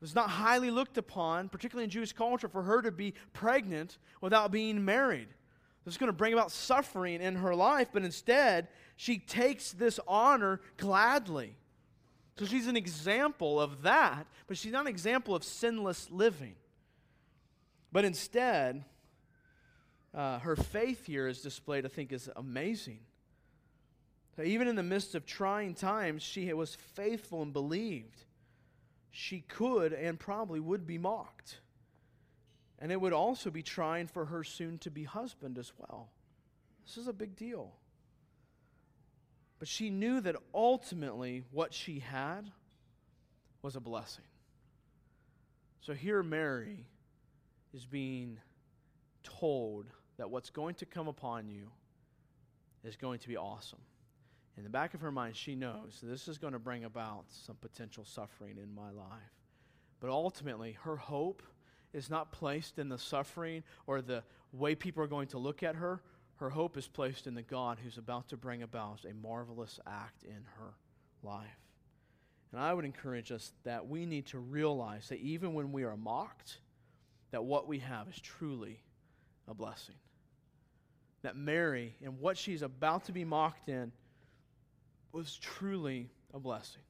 Was not highly looked upon, particularly in Jewish culture, for her to be pregnant without being married. This is going to bring about suffering in her life, but instead, she takes this honor gladly. So she's an example of that, but she's not an example of sinless living. But instead, uh, her faith here is displayed, I think, is amazing. Even in the midst of trying times, she was faithful and believed she could and probably would be mocked. And it would also be trying for her soon to be husband as well. This is a big deal. But she knew that ultimately what she had was a blessing. So here, Mary is being told that what's going to come upon you is going to be awesome. In the back of her mind, she knows this is going to bring about some potential suffering in my life. But ultimately, her hope is not placed in the suffering or the way people are going to look at her. Her hope is placed in the God who's about to bring about a marvelous act in her life. And I would encourage us that we need to realize that even when we are mocked, that what we have is truly a blessing. That Mary, and what she's about to be mocked in, was truly a blessing.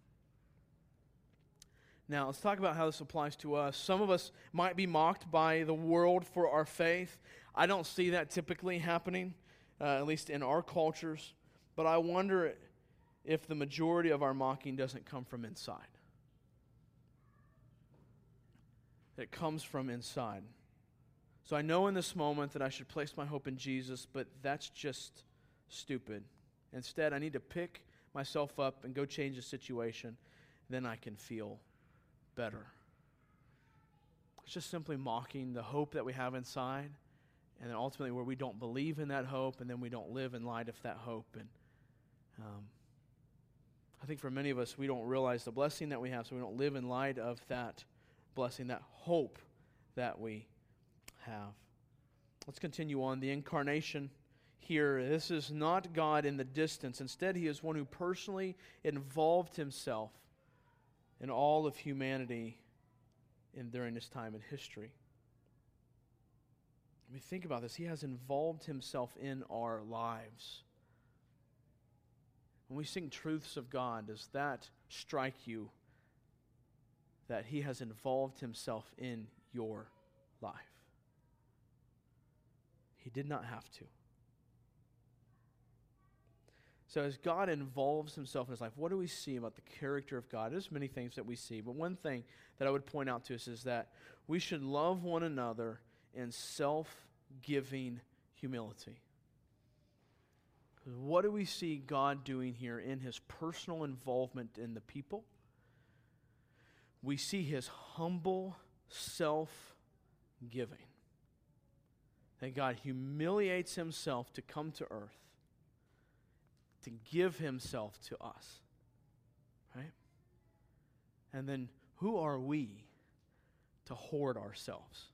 Now, let's talk about how this applies to us. Some of us might be mocked by the world for our faith. I don't see that typically happening, uh, at least in our cultures. But I wonder if the majority of our mocking doesn't come from inside. It comes from inside. So I know in this moment that I should place my hope in Jesus, but that's just stupid. Instead, I need to pick myself up and go change the situation. Then I can feel better. It's just simply mocking the hope that we have inside, and then ultimately where we don't believe in that hope, and then we don't live in light of that hope. And um, I think for many of us, we don't realize the blessing that we have, so we don't live in light of that blessing, that hope that we have. Let's continue on. The incarnation here, this is not God in the distance. Instead, he is one who personally involved himself in all of humanity in, during this time in history. I mean, think about this. He has involved himself in our lives. When we sing truths of God, does that strike you that he has involved himself in your life? He did not have to. So, as God involves himself in his life, what do we see about the character of God? There's many things that we see, but one thing that I would point out to us is that we should love one another in self giving humility. What do we see God doing here in his personal involvement in the people? We see his humble self giving. That God humiliates himself to come to earth to give himself to us. Right? And then who are we to hoard ourselves?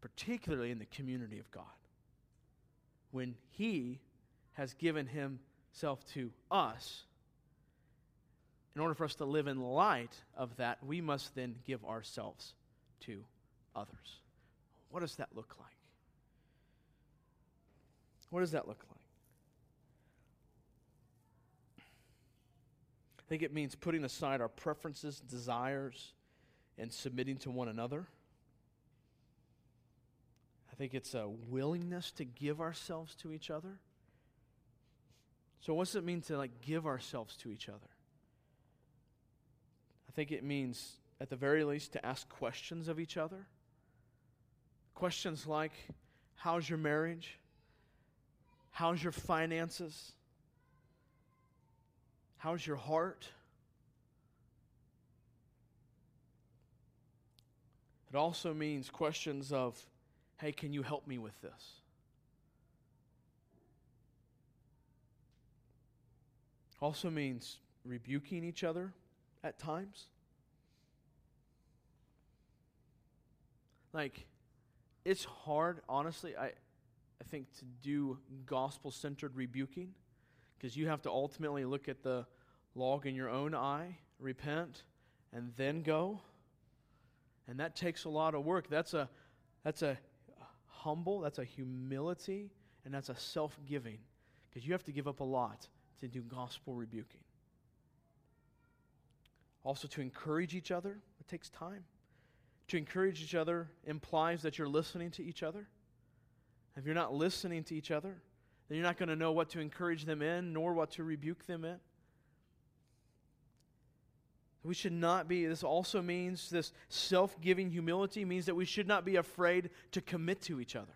Particularly in the community of God. When he has given himself to us, in order for us to live in light of that, we must then give ourselves to others. What does that look like? What does that look like? I think it means putting aside our preferences, desires, and submitting to one another. I think it's a willingness to give ourselves to each other. So, what does it mean to like give ourselves to each other? I think it means, at the very least, to ask questions of each other. Questions like, How's your marriage? How's your finances? How's your heart? It also means questions of hey, can you help me with this? Also means rebuking each other at times. Like, it's hard, honestly, I, I think, to do gospel centered rebuking because you have to ultimately look at the log in your own eye, repent, and then go. And that takes a lot of work. That's a, that's a humble, that's a humility, and that's a self giving because you have to give up a lot to do gospel rebuking. Also, to encourage each other, it takes time. To encourage each other implies that you're listening to each other. If you're not listening to each other, then you're not going to know what to encourage them in nor what to rebuke them in. We should not be, this also means this self giving humility means that we should not be afraid to commit to each other.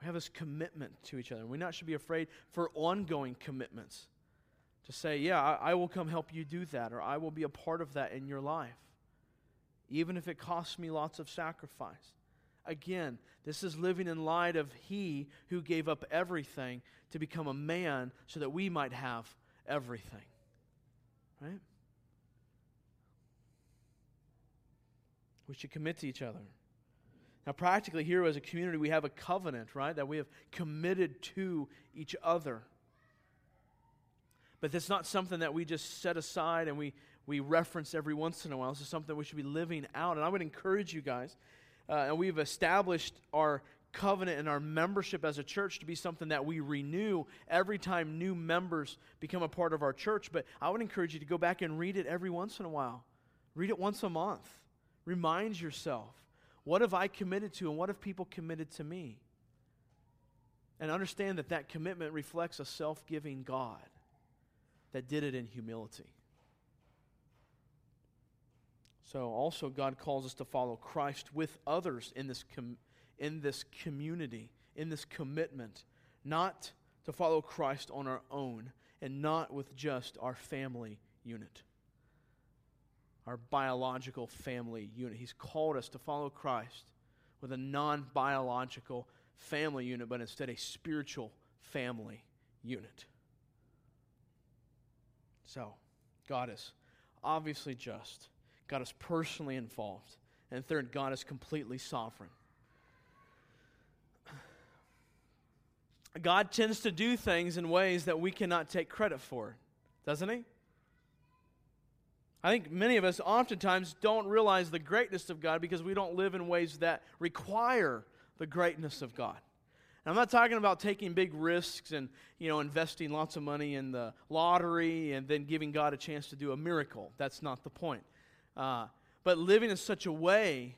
We have this commitment to each other. We not should be afraid for ongoing commitments to say, yeah, I, I will come help you do that, or I will be a part of that in your life, even if it costs me lots of sacrifice. Again, this is living in light of He who gave up everything to become a man so that we might have everything. Right? We should commit to each other. Now, practically, here as a community, we have a covenant, right? That we have committed to each other. But that's not something that we just set aside and we, we reference every once in a while. This is something we should be living out. And I would encourage you guys, uh, and we've established our covenant and our membership as a church to be something that we renew every time new members become a part of our church. But I would encourage you to go back and read it every once in a while. Read it once a month. Remind yourself what have I committed to and what have people committed to me? And understand that that commitment reflects a self giving God that did it in humility. So, also, God calls us to follow Christ with others in this in this community, in this commitment, not to follow Christ on our own and not with just our family unit, our biological family unit. He's called us to follow Christ with a non biological family unit, but instead a spiritual family unit. So, God is obviously just. God is personally involved. And third, God is completely sovereign. God tends to do things in ways that we cannot take credit for, doesn't He? I think many of us oftentimes don't realize the greatness of God because we don't live in ways that require the greatness of God. And I'm not talking about taking big risks and you know investing lots of money in the lottery and then giving God a chance to do a miracle. That's not the point. Uh, but living in such a way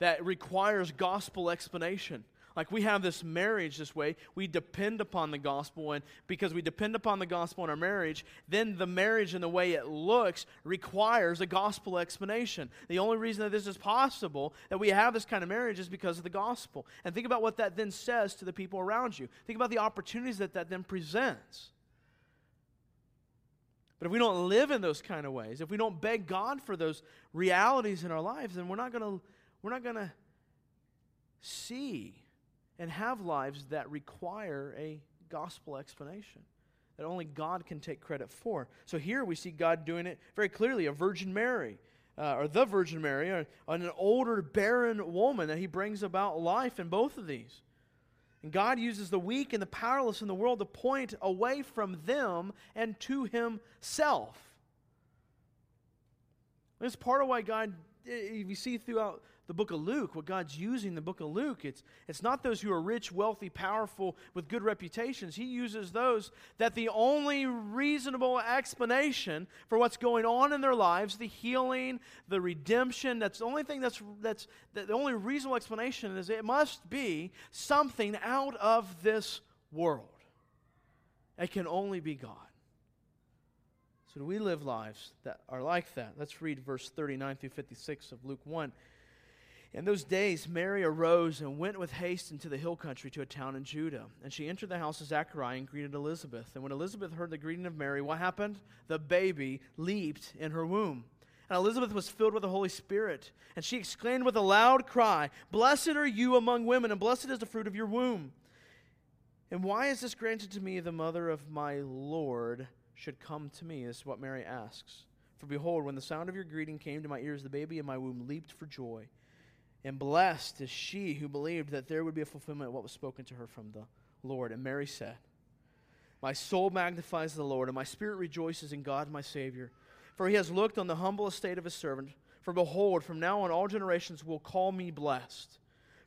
that requires gospel explanation like we have this marriage this way, we depend upon the gospel, and because we depend upon the gospel in our marriage, then the marriage and the way it looks requires a gospel explanation. The only reason that this is possible, that we have this kind of marriage, is because of the gospel. And think about what that then says to the people around you. Think about the opportunities that that then presents. But if we don't live in those kind of ways, if we don't beg God for those realities in our lives, then we're not going to we're not going to see and have lives that require a gospel explanation that only God can take credit for. So here we see God doing it very clearly a Virgin Mary. Uh, or the Virgin Mary, or, an older barren woman, that he brings about life in both of these. And God uses the weak and the powerless in the world to point away from them and to himself. That's part of why God, you see throughout the book of Luke, what God's using the book of Luke, it's, it's not those who are rich, wealthy, powerful, with good reputations. He uses those that the only reasonable explanation for what's going on in their lives, the healing, the redemption, that's the only thing that's, that's the only reasonable explanation is it must be something out of this world. It can only be God. So, do we live lives that are like that? Let's read verse 39 through 56 of Luke 1. In those days, Mary arose and went with haste into the hill country to a town in Judah. And she entered the house of Zechariah and greeted Elizabeth. And when Elizabeth heard the greeting of Mary, what happened? The baby leaped in her womb. And Elizabeth was filled with the Holy Spirit, and she exclaimed with a loud cry, Blessed are you among women, and blessed is the fruit of your womb. And why is this granted to me, the mother of my Lord should come to me? This is what Mary asks. For behold, when the sound of your greeting came to my ears, the baby in my womb leaped for joy. And blessed is she who believed that there would be a fulfillment of what was spoken to her from the Lord. And Mary said, My soul magnifies the Lord, and my spirit rejoices in God my Savior for he has looked on the humble estate of his servant. For behold, from now on all generations will call me blessed.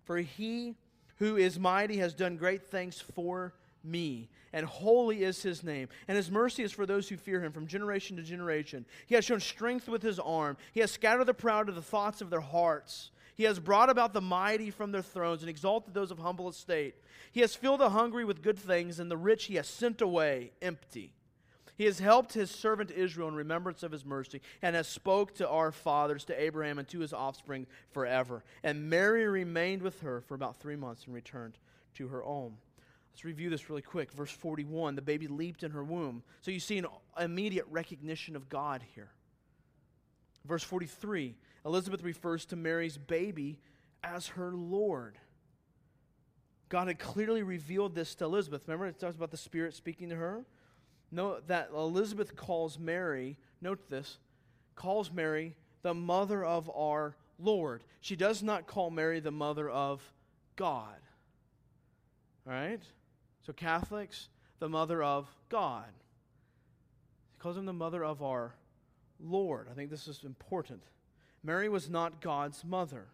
For he who is mighty has done great things for me, and holy is his name. And his mercy is for those who fear him from generation to generation. He has shown strength with his arm, he has scattered the proud to the thoughts of their hearts. He has brought about the mighty from their thrones and exalted those of humble estate. He has filled the hungry with good things, and the rich he has sent away empty. He has helped his servant Israel in remembrance of his mercy and has spoke to our fathers, to Abraham, and to his offspring forever. And Mary remained with her for about three months and returned to her home. Let's review this really quick. Verse 41 the baby leaped in her womb. So you see an immediate recognition of God here. Verse 43 Elizabeth refers to Mary's baby as her Lord. God had clearly revealed this to Elizabeth. Remember, it talks about the Spirit speaking to her? Note that Elizabeth calls Mary, note this, calls Mary the mother of our Lord. She does not call Mary the mother of God. All right? So, Catholics, the mother of God. She calls him the mother of our Lord. I think this is important. Mary was not God's mother.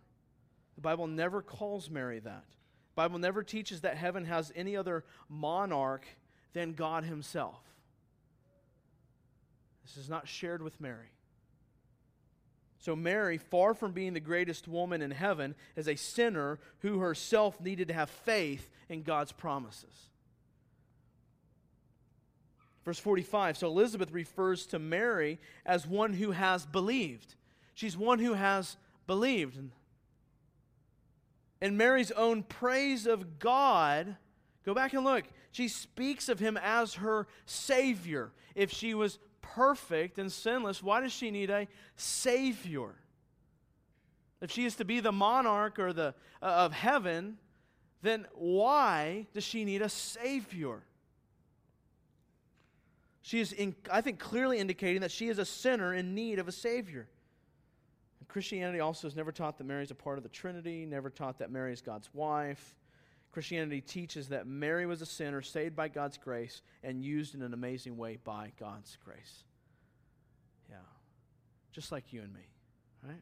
The Bible never calls Mary that. The Bible never teaches that heaven has any other monarch than God Himself. This is not shared with Mary. So, Mary, far from being the greatest woman in heaven, is a sinner who herself needed to have faith in God's promises. Verse 45 So Elizabeth refers to Mary as one who has believed. She's one who has believed. In Mary's own praise of God, go back and look. She speaks of him as her Savior. If she was perfect and sinless, why does she need a Savior? If she is to be the monarch or the, uh, of heaven, then why does she need a Savior? She is, in, I think, clearly indicating that she is a sinner in need of a Savior. Christianity also has never taught that Mary is a part of the Trinity, never taught that Mary is God's wife. Christianity teaches that Mary was a sinner saved by God's grace and used in an amazing way by God's grace. Yeah. Just like you and me, right?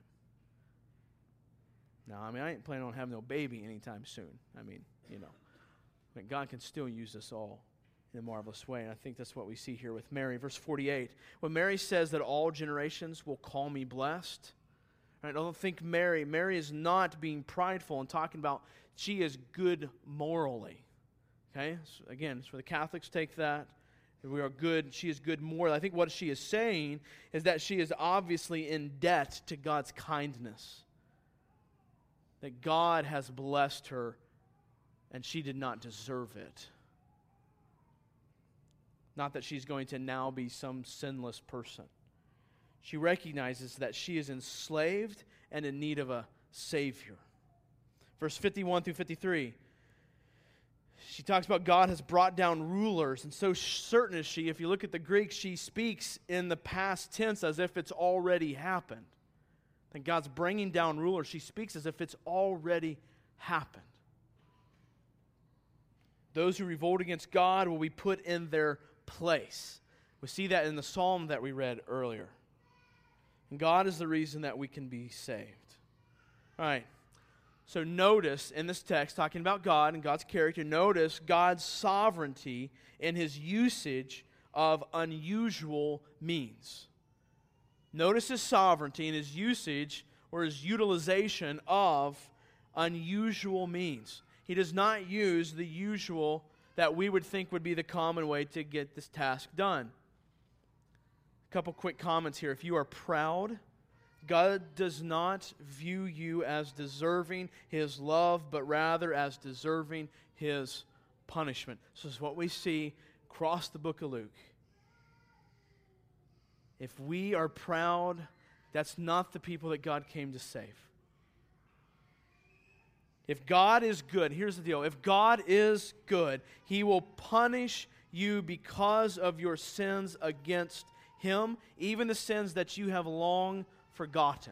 Now, I mean, I ain't planning on having no baby anytime soon. I mean, you know, I mean, God can still use us all in a marvelous way. And I think that's what we see here with Mary. Verse 48. When Mary says that all generations will call me blessed, I don't think Mary, Mary is not being prideful and talking about she is good morally. Okay? So again, so the Catholics take that. We are good. She is good morally. I think what she is saying is that she is obviously in debt to God's kindness. That God has blessed her and she did not deserve it. Not that she's going to now be some sinless person. She recognizes that she is enslaved and in need of a Savior. Verse 51 through 53. She talks about God has brought down rulers, and so certain is she. If you look at the Greek, she speaks in the past tense as if it's already happened. And God's bringing down rulers. She speaks as if it's already happened. Those who revolt against God will be put in their place. We see that in the psalm that we read earlier. God is the reason that we can be saved. All right. So notice in this text, talking about God and God's character, notice God's sovereignty in his usage of unusual means. Notice his sovereignty in his usage or his utilization of unusual means. He does not use the usual that we would think would be the common way to get this task done. Couple quick comments here. If you are proud, God does not view you as deserving his love, but rather as deserving his punishment. This is what we see across the book of Luke. If we are proud, That's not the people that God came to save. If God is good, here's the deal if God is good, He will punish you because of your sins against Him, even the sins that you have long forgotten.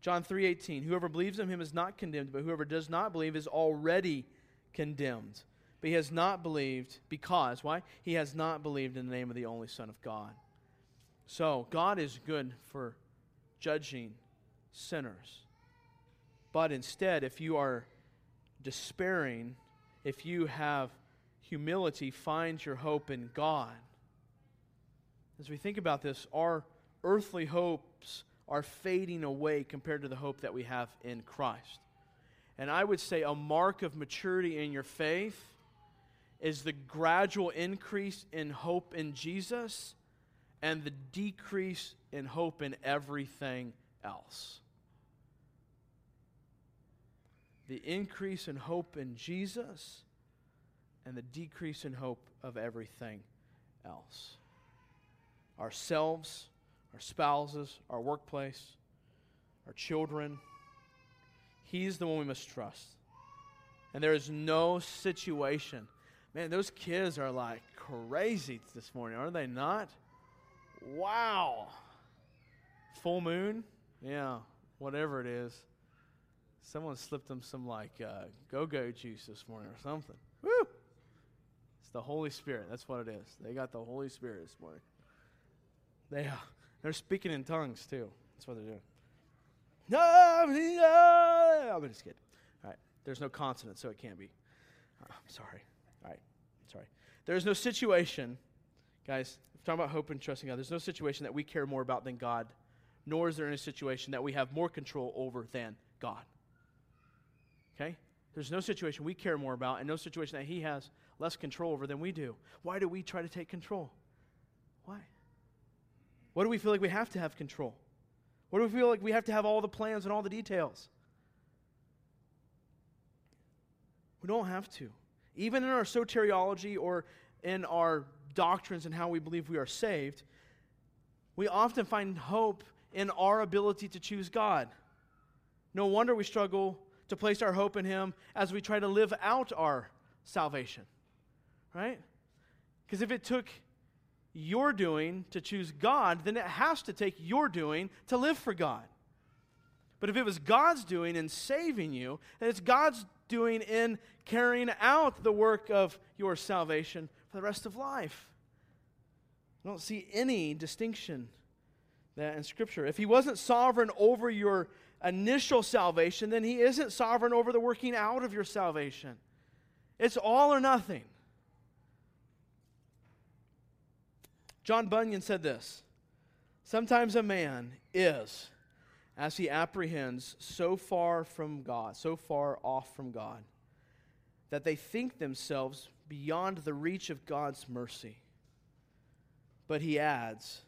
John 3:18 Whoever believes in him is not condemned but whoever does not believe is already condemned. But he has not believed because why? He has not believed in the name of the only son of God. So God is good for judging sinners. But instead if you are despairing if you have humility find your hope in God as we think about this our earthly hopes are fading away compared to the hope that we have in Christ. And I would say a mark of maturity in your faith is the gradual increase in hope in Jesus and the decrease in hope in everything else. The increase in hope in Jesus and the decrease in hope of everything else. Ourselves our spouses, our workplace, our children. He's the one we must trust. And there is no situation. Man, those kids are like crazy this morning, are they not? Wow. Full moon? Yeah, whatever it is. Someone slipped them some like uh, go go juice this morning or something. Woo! It's the Holy Spirit. That's what it is. They got the Holy Spirit this morning. They are. They're speaking in tongues too. That's what they're doing. No, I'm just kidding. All right. There's no consonant, so it can't be. Uh, I'm sorry. All right. Sorry. There's no situation, guys, if talking about hope and trusting God, there's no situation that we care more about than God, nor is there any situation that we have more control over than God. Okay? There's no situation we care more about and no situation that He has less control over than we do. Why do we try to take control? Why? What do we feel like we have to have control? What do we feel like we have to have all the plans and all the details? We don't have to. Even in our soteriology or in our doctrines and how we believe we are saved, we often find hope in our ability to choose God. No wonder we struggle to place our hope in Him as we try to live out our salvation. Right? Because if it took your doing to choose God, then it has to take your doing to live for God. But if it was God's doing in saving you, and it's God's doing in carrying out the work of your salvation for the rest of life. I don't see any distinction that in Scripture. If He wasn't sovereign over your initial salvation, then He isn't sovereign over the working out of your salvation. It's all or nothing. John Bunyan said this Sometimes a man is, as he apprehends, so far from God, so far off from God, that they think themselves beyond the reach of God's mercy. But he adds,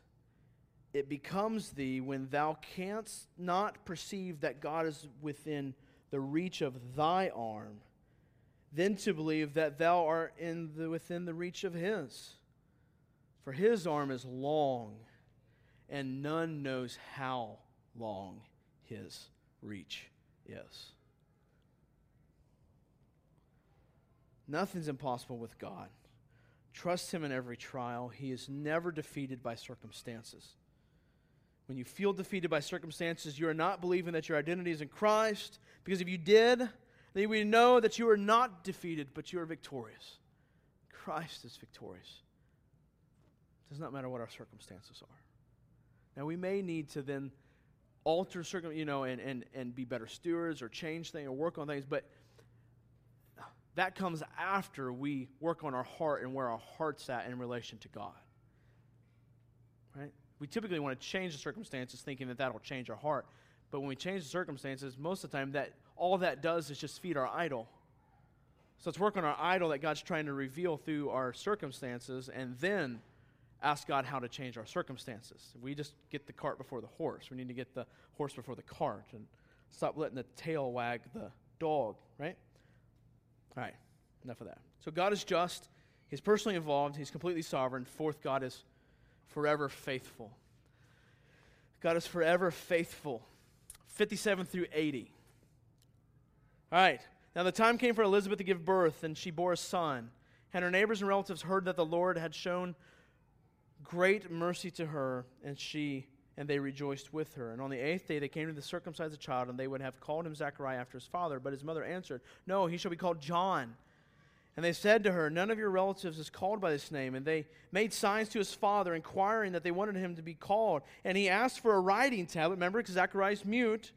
It becomes thee when thou canst not perceive that God is within the reach of thy arm, then to believe that thou art in the, within the reach of his. For his arm is long, and none knows how long his reach is. Nothing's impossible with God. Trust him in every trial. He is never defeated by circumstances. When you feel defeated by circumstances, you are not believing that your identity is in Christ, because if you did, then we know that you are not defeated, but you are victorious. Christ is victorious does not matter what our circumstances are. Now, we may need to then alter circum, you know, and, and, and be better stewards or change things or work on things, but that comes after we work on our heart and where our heart's at in relation to God. Right? We typically want to change the circumstances thinking that that'll change our heart. But when we change the circumstances, most of the time that all that does is just feed our idol. So let's work on our idol that God's trying to reveal through our circumstances, and then ask God how to change our circumstances. We just get the cart before the horse. We need to get the horse before the cart and stop letting the tail wag the dog, right? All right, enough of that. So God is just, He's personally involved, He's completely sovereign. Fourth, God is forever faithful. God is forever faithful. 57 through 80. All right. Now the time came for Elizabeth to give birth, and she bore a son. And her neighbors and relatives heard that the Lord had shown great mercy to her, and she and they rejoiced with her. And on the eighth day they came to the circumcised child, and they would have called him Zechariah after his father. But his mother answered, No, he shall be called John. And they said to her, None of your relatives is called by this name. And they made signs to his father, inquiring that they wanted him to be called. And he asked for a writing tablet, remember, because mute.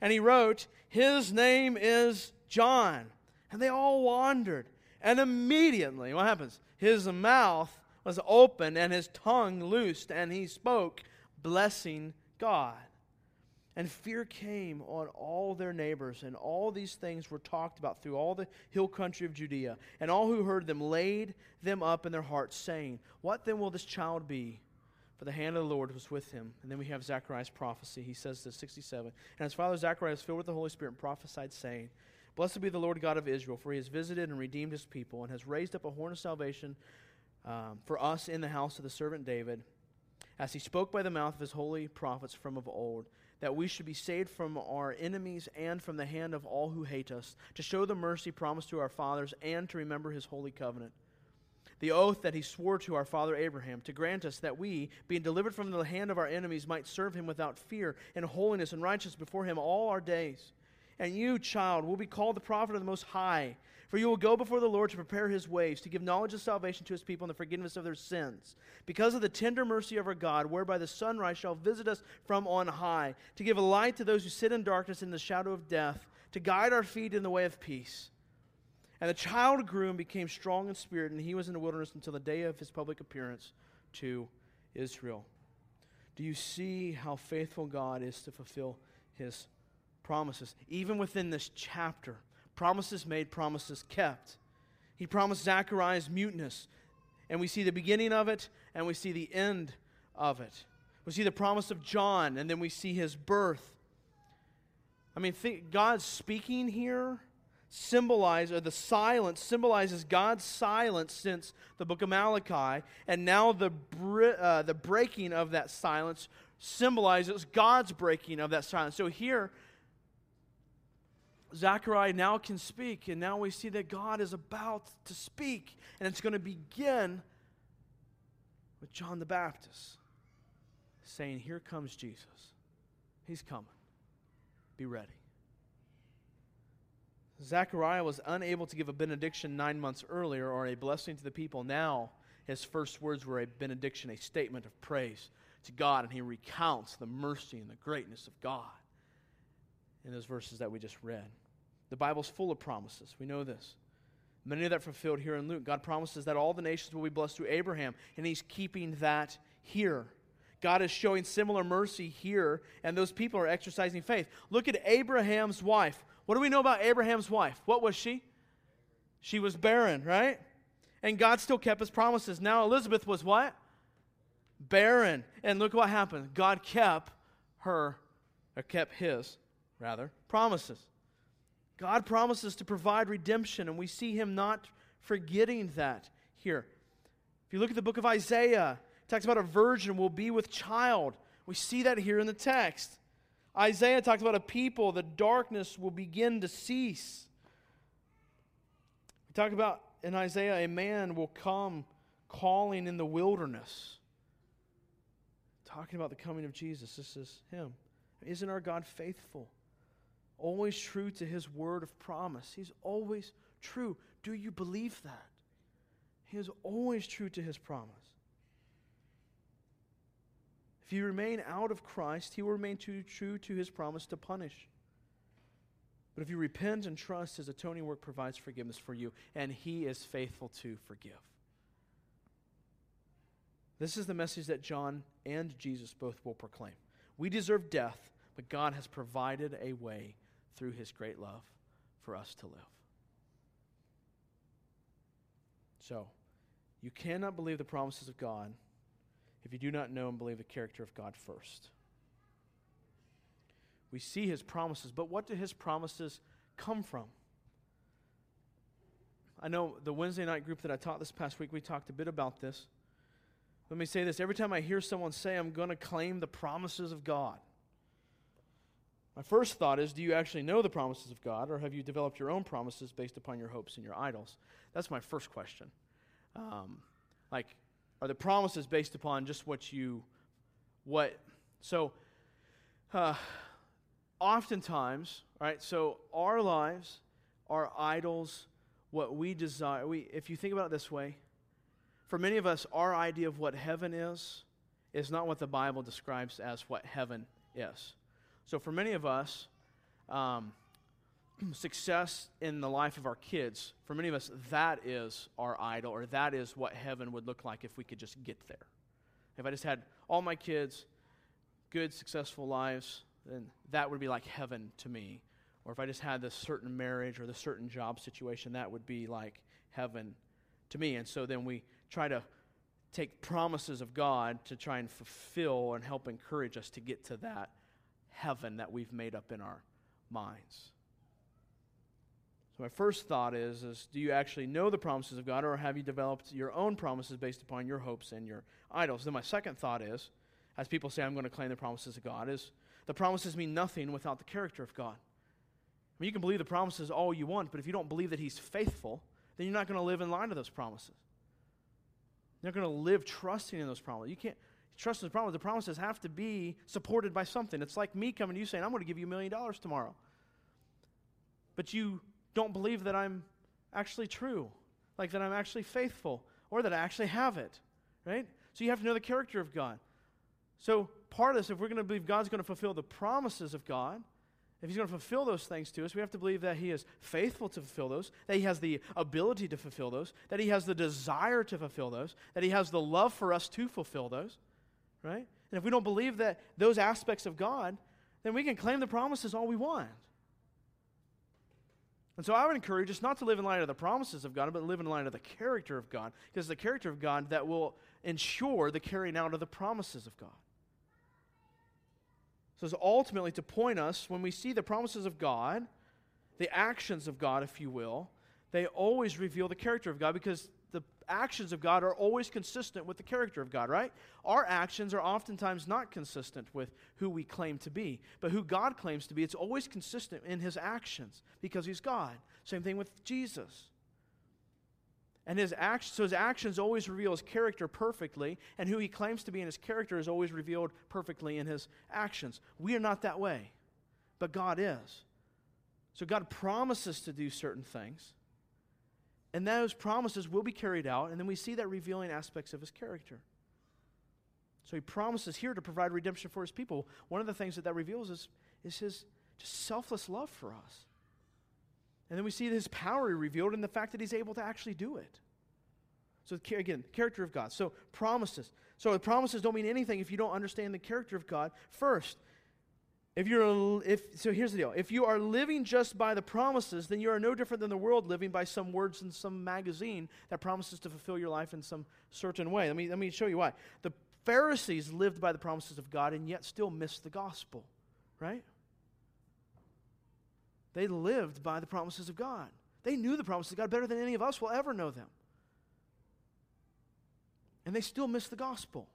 And he wrote, His name is John. And they all wondered. And immediately, what happens? His mouth was open and his tongue loosed, and he spoke, blessing God. And fear came on all their neighbors, and all these things were talked about through all the hill country of Judea. And all who heard them laid them up in their hearts, saying, What then will this child be? For the hand of the Lord was with him. And then we have Zechariah's prophecy. He says this, 67. And his father Zechariah was filled with the Holy Spirit and prophesied, saying, Blessed be the Lord God of Israel, for he has visited and redeemed his people, and has raised up a horn of salvation um, for us in the house of the servant David, as he spoke by the mouth of his holy prophets from of old that we should be saved from our enemies and from the hand of all who hate us, to show the mercy promised to our fathers, and to remember his holy covenant. The oath that he swore to our father Abraham, to grant us that we, being delivered from the hand of our enemies, might serve him without fear, in holiness and righteousness before him all our days. And you, child, will be called the prophet of the Most High for you will go before the Lord to prepare his ways, to give knowledge of salvation to his people and the forgiveness of their sins. Because of the tender mercy of our God, whereby the sunrise shall visit us from on high, to give a light to those who sit in darkness in the shadow of death, to guide our feet in the way of peace. And the child grew and became strong in spirit, and he was in the wilderness until the day of his public appearance to Israel. Do you see how faithful God is to fulfill his promises? Even within this chapter, Promises made, promises kept. He promised Zechariah's muteness, and we see the beginning of it, and we see the end of it. We see the promise of John, and then we see his birth. I mean, think, God's speaking here symbolize or the silence symbolizes God's silence since the book of Malachi, and now the uh, the breaking of that silence symbolizes God's breaking of that silence. So here Zechariah now can speak, and now we see that God is about to speak, and it's going to begin with John the Baptist saying, Here comes Jesus. He's coming. Be ready. Zechariah was unable to give a benediction nine months earlier or a blessing to the people. Now, his first words were a benediction, a statement of praise to God, and he recounts the mercy and the greatness of God in those verses that we just read. The Bible's full of promises. We know this. Many of that fulfilled here in Luke. God promises that all the nations will be blessed through Abraham, and he's keeping that here. God is showing similar mercy here, and those people are exercising faith. Look at Abraham's wife. What do we know about Abraham's wife? What was she? She was barren, right? And God still kept his promises. Now Elizabeth was what? Barren. And look what happened. God kept her, or kept his rather, promises. God promises to provide redemption, and we see him not forgetting that here. If you look at the book of Isaiah, it talks about a virgin will be with child. We see that here in the text. Isaiah talks about a people, the darkness will begin to cease. We talk about in Isaiah, a man will come calling in the wilderness. Talking about the coming of Jesus. This is him. Isn't our God faithful? Always true to his word of promise. He's always true. Do you believe that? He is always true to his promise. If you remain out of Christ, he will remain too true to his promise to punish. But if you repent and trust, his atoning work provides forgiveness for you, and he is faithful to forgive. This is the message that John and Jesus both will proclaim. We deserve death, but God has provided a way through his great love for us to live. So, you cannot believe the promises of God if you do not know and believe the character of God first. We see his promises, but what do his promises come from? I know the Wednesday night group that I taught this past week, we talked a bit about this. Let me say this every time I hear someone say, I'm going to claim the promises of God, my first thought is do you actually know the promises of God, or have you developed your own promises based upon your hopes and your idols? That's my first question. Um, like, are the promises based upon just what you, what, so, uh, oftentimes, right, so our lives, our idols, what we desire, we, if you think about it this way, for many of us, our idea of what heaven is, is not what the Bible describes as what heaven is. So, for many of us, um, success in the life of our kids, for many of us, that is our idol, or that is what heaven would look like if we could just get there. If I just had all my kids, good, successful lives, then that would be like heaven to me. Or if I just had this certain marriage or this certain job situation, that would be like heaven to me. And so then we try to take promises of God to try and fulfill and help encourage us to get to that heaven that we've made up in our minds. So my first thought is, is do you actually know the promises of God or have you developed your own promises based upon your hopes and your idols? Then my second thought is, as people say I'm going to claim the promises of God, is the promises mean nothing without the character of God. I mean, you can believe the promises all you want, but if you don't believe that He's faithful, then you're not going to live in line to those promises. You're not going to live trusting in those promises. You can't trust in the. The promises have to be supported by something. It's like me coming to you saying, I'm going to give you a million dollars tomorrow. But you don't believe that I'm actually true, like that I'm actually faithful, or that I actually have it, right? So you have to know the character of God. So part of this, if we're going to believe God's going to fulfill the promises of God, if He's going to fulfill those things to us, we have to believe that He is faithful to fulfill those, that He has the ability to fulfill those, that He has the desire to fulfill those, that He has the love for us to fulfill those, right? And if we don't believe that those aspects of God, then we can claim the promises all we want. And so I would encourage us not to live in light of the promises of God, but live in light of the character of God, because the character of God that will ensure the carrying out of the promises of God. So it's ultimately to point us when we see the promises of God, the actions of God, if you will, they always reveal the character of God because actions of God are always consistent with the character of God, right? Our actions are oftentimes not consistent with who we claim to be, but who God claims to be, it's always consistent in his actions because he's God. Same thing with Jesus. And his actions, so his actions always reveal his character perfectly, and who he claims to be in his character is always revealed perfectly in his actions. We are not that way, but God is. So God promises to do certain things, and those promises will be carried out, and then we see that revealing aspects of his character. So he promises here to provide redemption for his people. One of the things that that reveals is, is his just selfless love for us. And then we see his power revealed in the fact that he's able to actually do it. So, again, character of God. So, promises. So, the promises don't mean anything if you don't understand the character of God. First, if you're, if, so here's the deal. If you are living just by the promises, then you are no different than the world living by some words in some magazine that promises to fulfill your life in some certain way. Let me, let me show you why. The Pharisees lived by the promises of God and yet still missed the gospel, right? They lived by the promises of God. They knew the promises of God better than any of us will ever know them. And they still missed the gospel.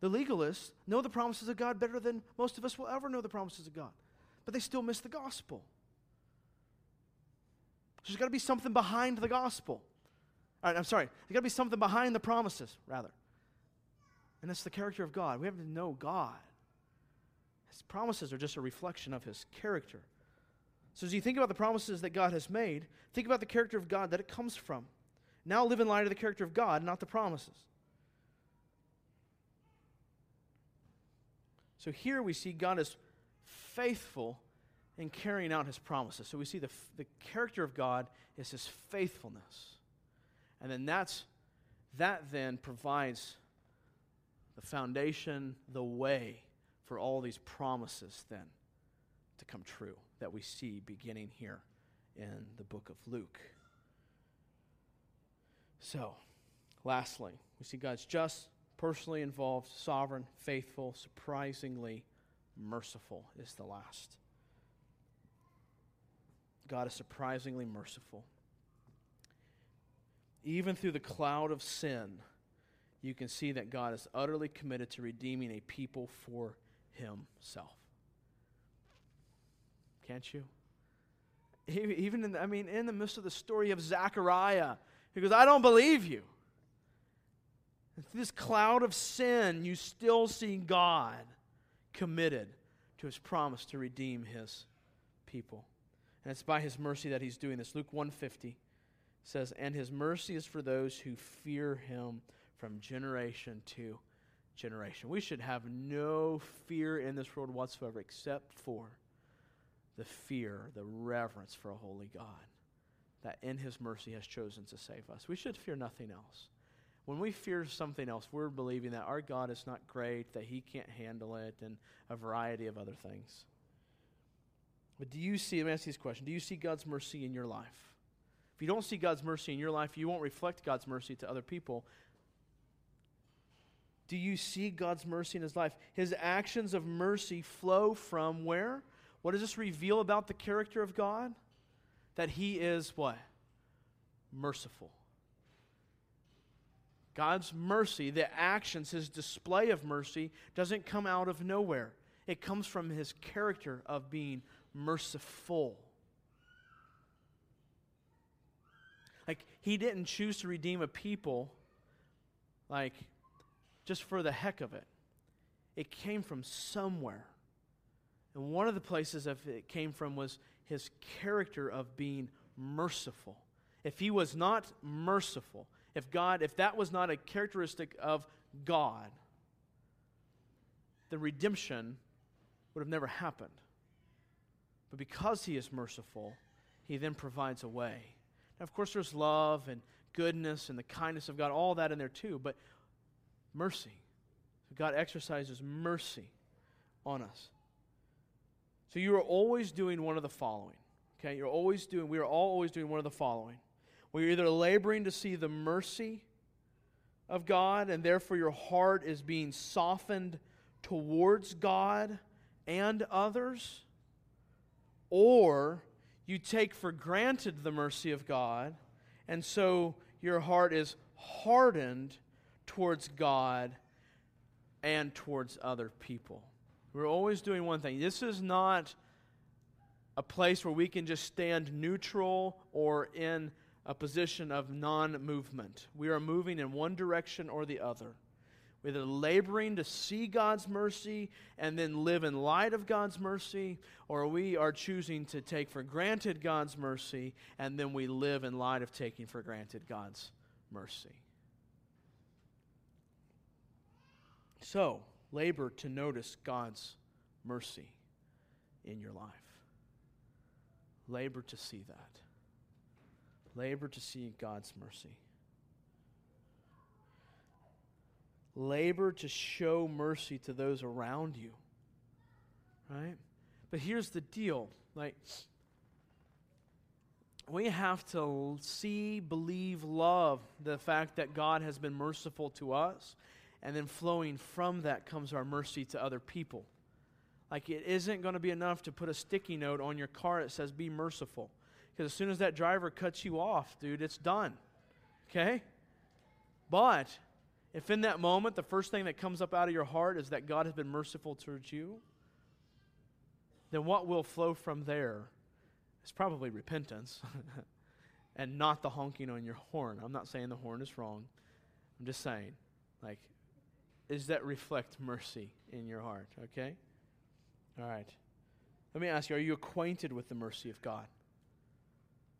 The legalists know the promises of God better than most of us will ever know the promises of God, but they still miss the gospel. There's got to be something behind the gospel. All right, I'm sorry. There's got to be something behind the promises, rather. And that's the character of God. We have to know God. His promises are just a reflection of his character. So as you think about the promises that God has made, think about the character of God that it comes from. Now live in light of the character of God, not the promises. So here we see God is faithful in carrying out his promises. So we see the, the character of God is his faithfulness. And then that's that then provides the foundation, the way for all these promises then to come true that we see beginning here in the book of Luke. So, lastly, we see God's just, personally involved, sovereign, faithful, surprisingly merciful is the last. God is surprisingly merciful. Even through the cloud of sin, you can see that God is utterly committed to redeeming a people for himself. Can't you? Even in, the, I mean, in the midst of the story of Zechariah, he goes, I don't believe you. Through this cloud of sin, you still see God committed to his promise to redeem his people. And it's by his mercy that he's doing this. Luke 150 says, And his mercy is for those who fear him from generation to generation. We should have no fear in this world whatsoever except for the fear, the reverence for a holy God that in his mercy has chosen to save us. We should fear nothing else. When we fear something else, we're believing that our God is not great, that he can't handle it, and a variety of other things. But do you see, let me ask you this question Do you see God's mercy in your life? If you don't see God's mercy in your life, you won't reflect God's mercy to other people. Do you see God's mercy in his life? His actions of mercy flow from where? What does this reveal about the character of God? That he is what? Merciful. God's mercy, the actions, his display of mercy, doesn't come out of nowhere. It comes from his character of being merciful. Like, he didn't choose to redeem a people, like, just for the heck of it. It came from somewhere. And one of the places it came from was his character of being merciful. If he was not merciful, if God, if that was not a characteristic of God, the redemption would have never happened. But because he is merciful, he then provides a way. Now, of course, there's love and goodness and the kindness of God, all that in there too, but mercy. God exercises mercy on us. So you are always doing one of the following. Okay, you're always doing, we are all always doing one of the following. We're either laboring to see the mercy of God, and therefore your heart is being softened towards God and others, or you take for granted the mercy of God, and so your heart is hardened towards God and towards other people. We're always doing one thing. This is not a place where we can just stand neutral or in a position of non movement. We are moving in one direction or the other. We're laboring to see God's mercy and then live in light of God's mercy, or we are choosing to take for granted God's mercy and then we live in light of taking for granted God's mercy. So, labor to notice God's mercy in your life. Labor to see that. Labor to see God's mercy. Labor to show mercy to those around you. Right? But here's the deal. Like, we have to see, believe, love the fact that God has been merciful to us. And then flowing from that comes our mercy to other people. Like, it isn't going to be enough to put a sticky note on your car that says, be merciful. Because as soon as that driver cuts you off, dude, it's done. Okay? But if in that moment the first thing that comes up out of your heart is that God has been merciful towards you, then what will flow from there is probably repentance and not the honking on your horn. I'm not saying the horn is wrong. I'm just saying, like, is that reflect mercy in your heart, okay? All right. Let me ask you are you acquainted with the mercy of God?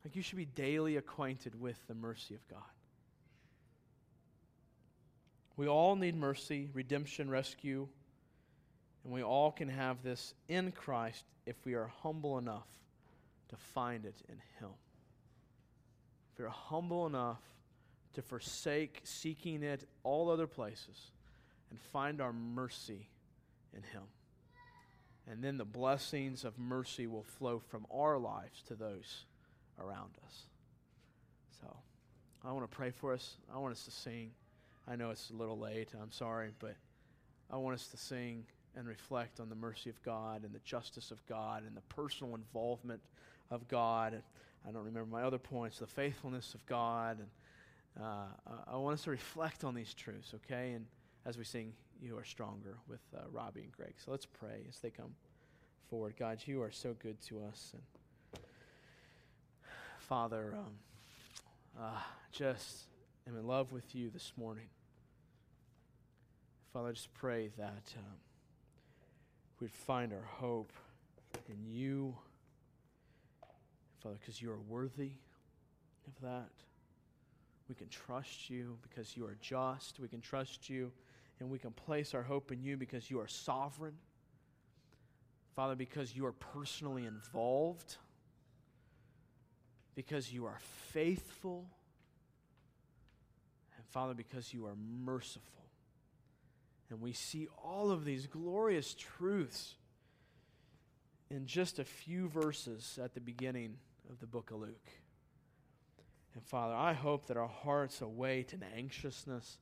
Like you should be daily acquainted with the mercy of God. We all need mercy, redemption, rescue, and we all can have this in Christ if we are humble enough to find it in Him. If we're humble enough to forsake seeking it all other places and find our mercy in Him. And then the blessings of mercy will flow from our lives to those around us. So I want to pray for us. I want us to sing. I know it's a little late. I'm sorry, but I want us to sing and reflect on the mercy of God and the justice of God and the personal involvement of God. And I don't remember my other points the faithfulness of God and uh, I want us to reflect on these truths, okay? And as we sing, You Are Stronger with uh, Robbie and Greg. So let's pray as they come forward. God, you are so good to us. And Father, um, uh, just am in love with you this morning. Father, I just pray that um, we'd find our hope in you, Father, because you are worthy of that. We can trust you because you are just. We can trust you and we can place our hope in you because you are sovereign. Father, because you are personally involved, because you are faithful, and Father, because you are merciful. And we see all of these glorious truths in just a few verses at the beginning of the book of Luke. And Father, I hope that our hearts await an anxiousness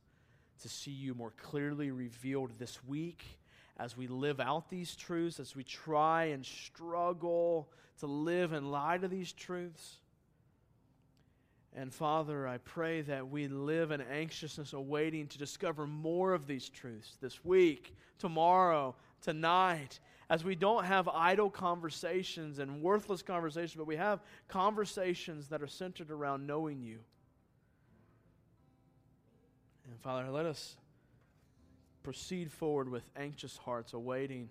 to see you more clearly revealed this week as we live out these truths, as we try and struggle to live in light of these truths. And Father, I pray that we live in anxiousness, awaiting to discover more of these truths this week, tomorrow, tonight, as we don't have idle conversations and worthless conversations, but we have conversations that are centered around knowing you. And Father, let us proceed forward with anxious hearts, awaiting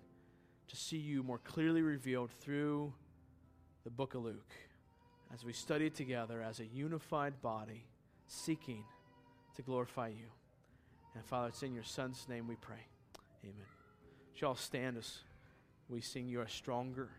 to see you more clearly revealed through the book of Luke as we study together as a unified body, seeking to glorify you. And Father, it's in your Son's name we pray. Amen. Shall stand as we sing You Are Stronger.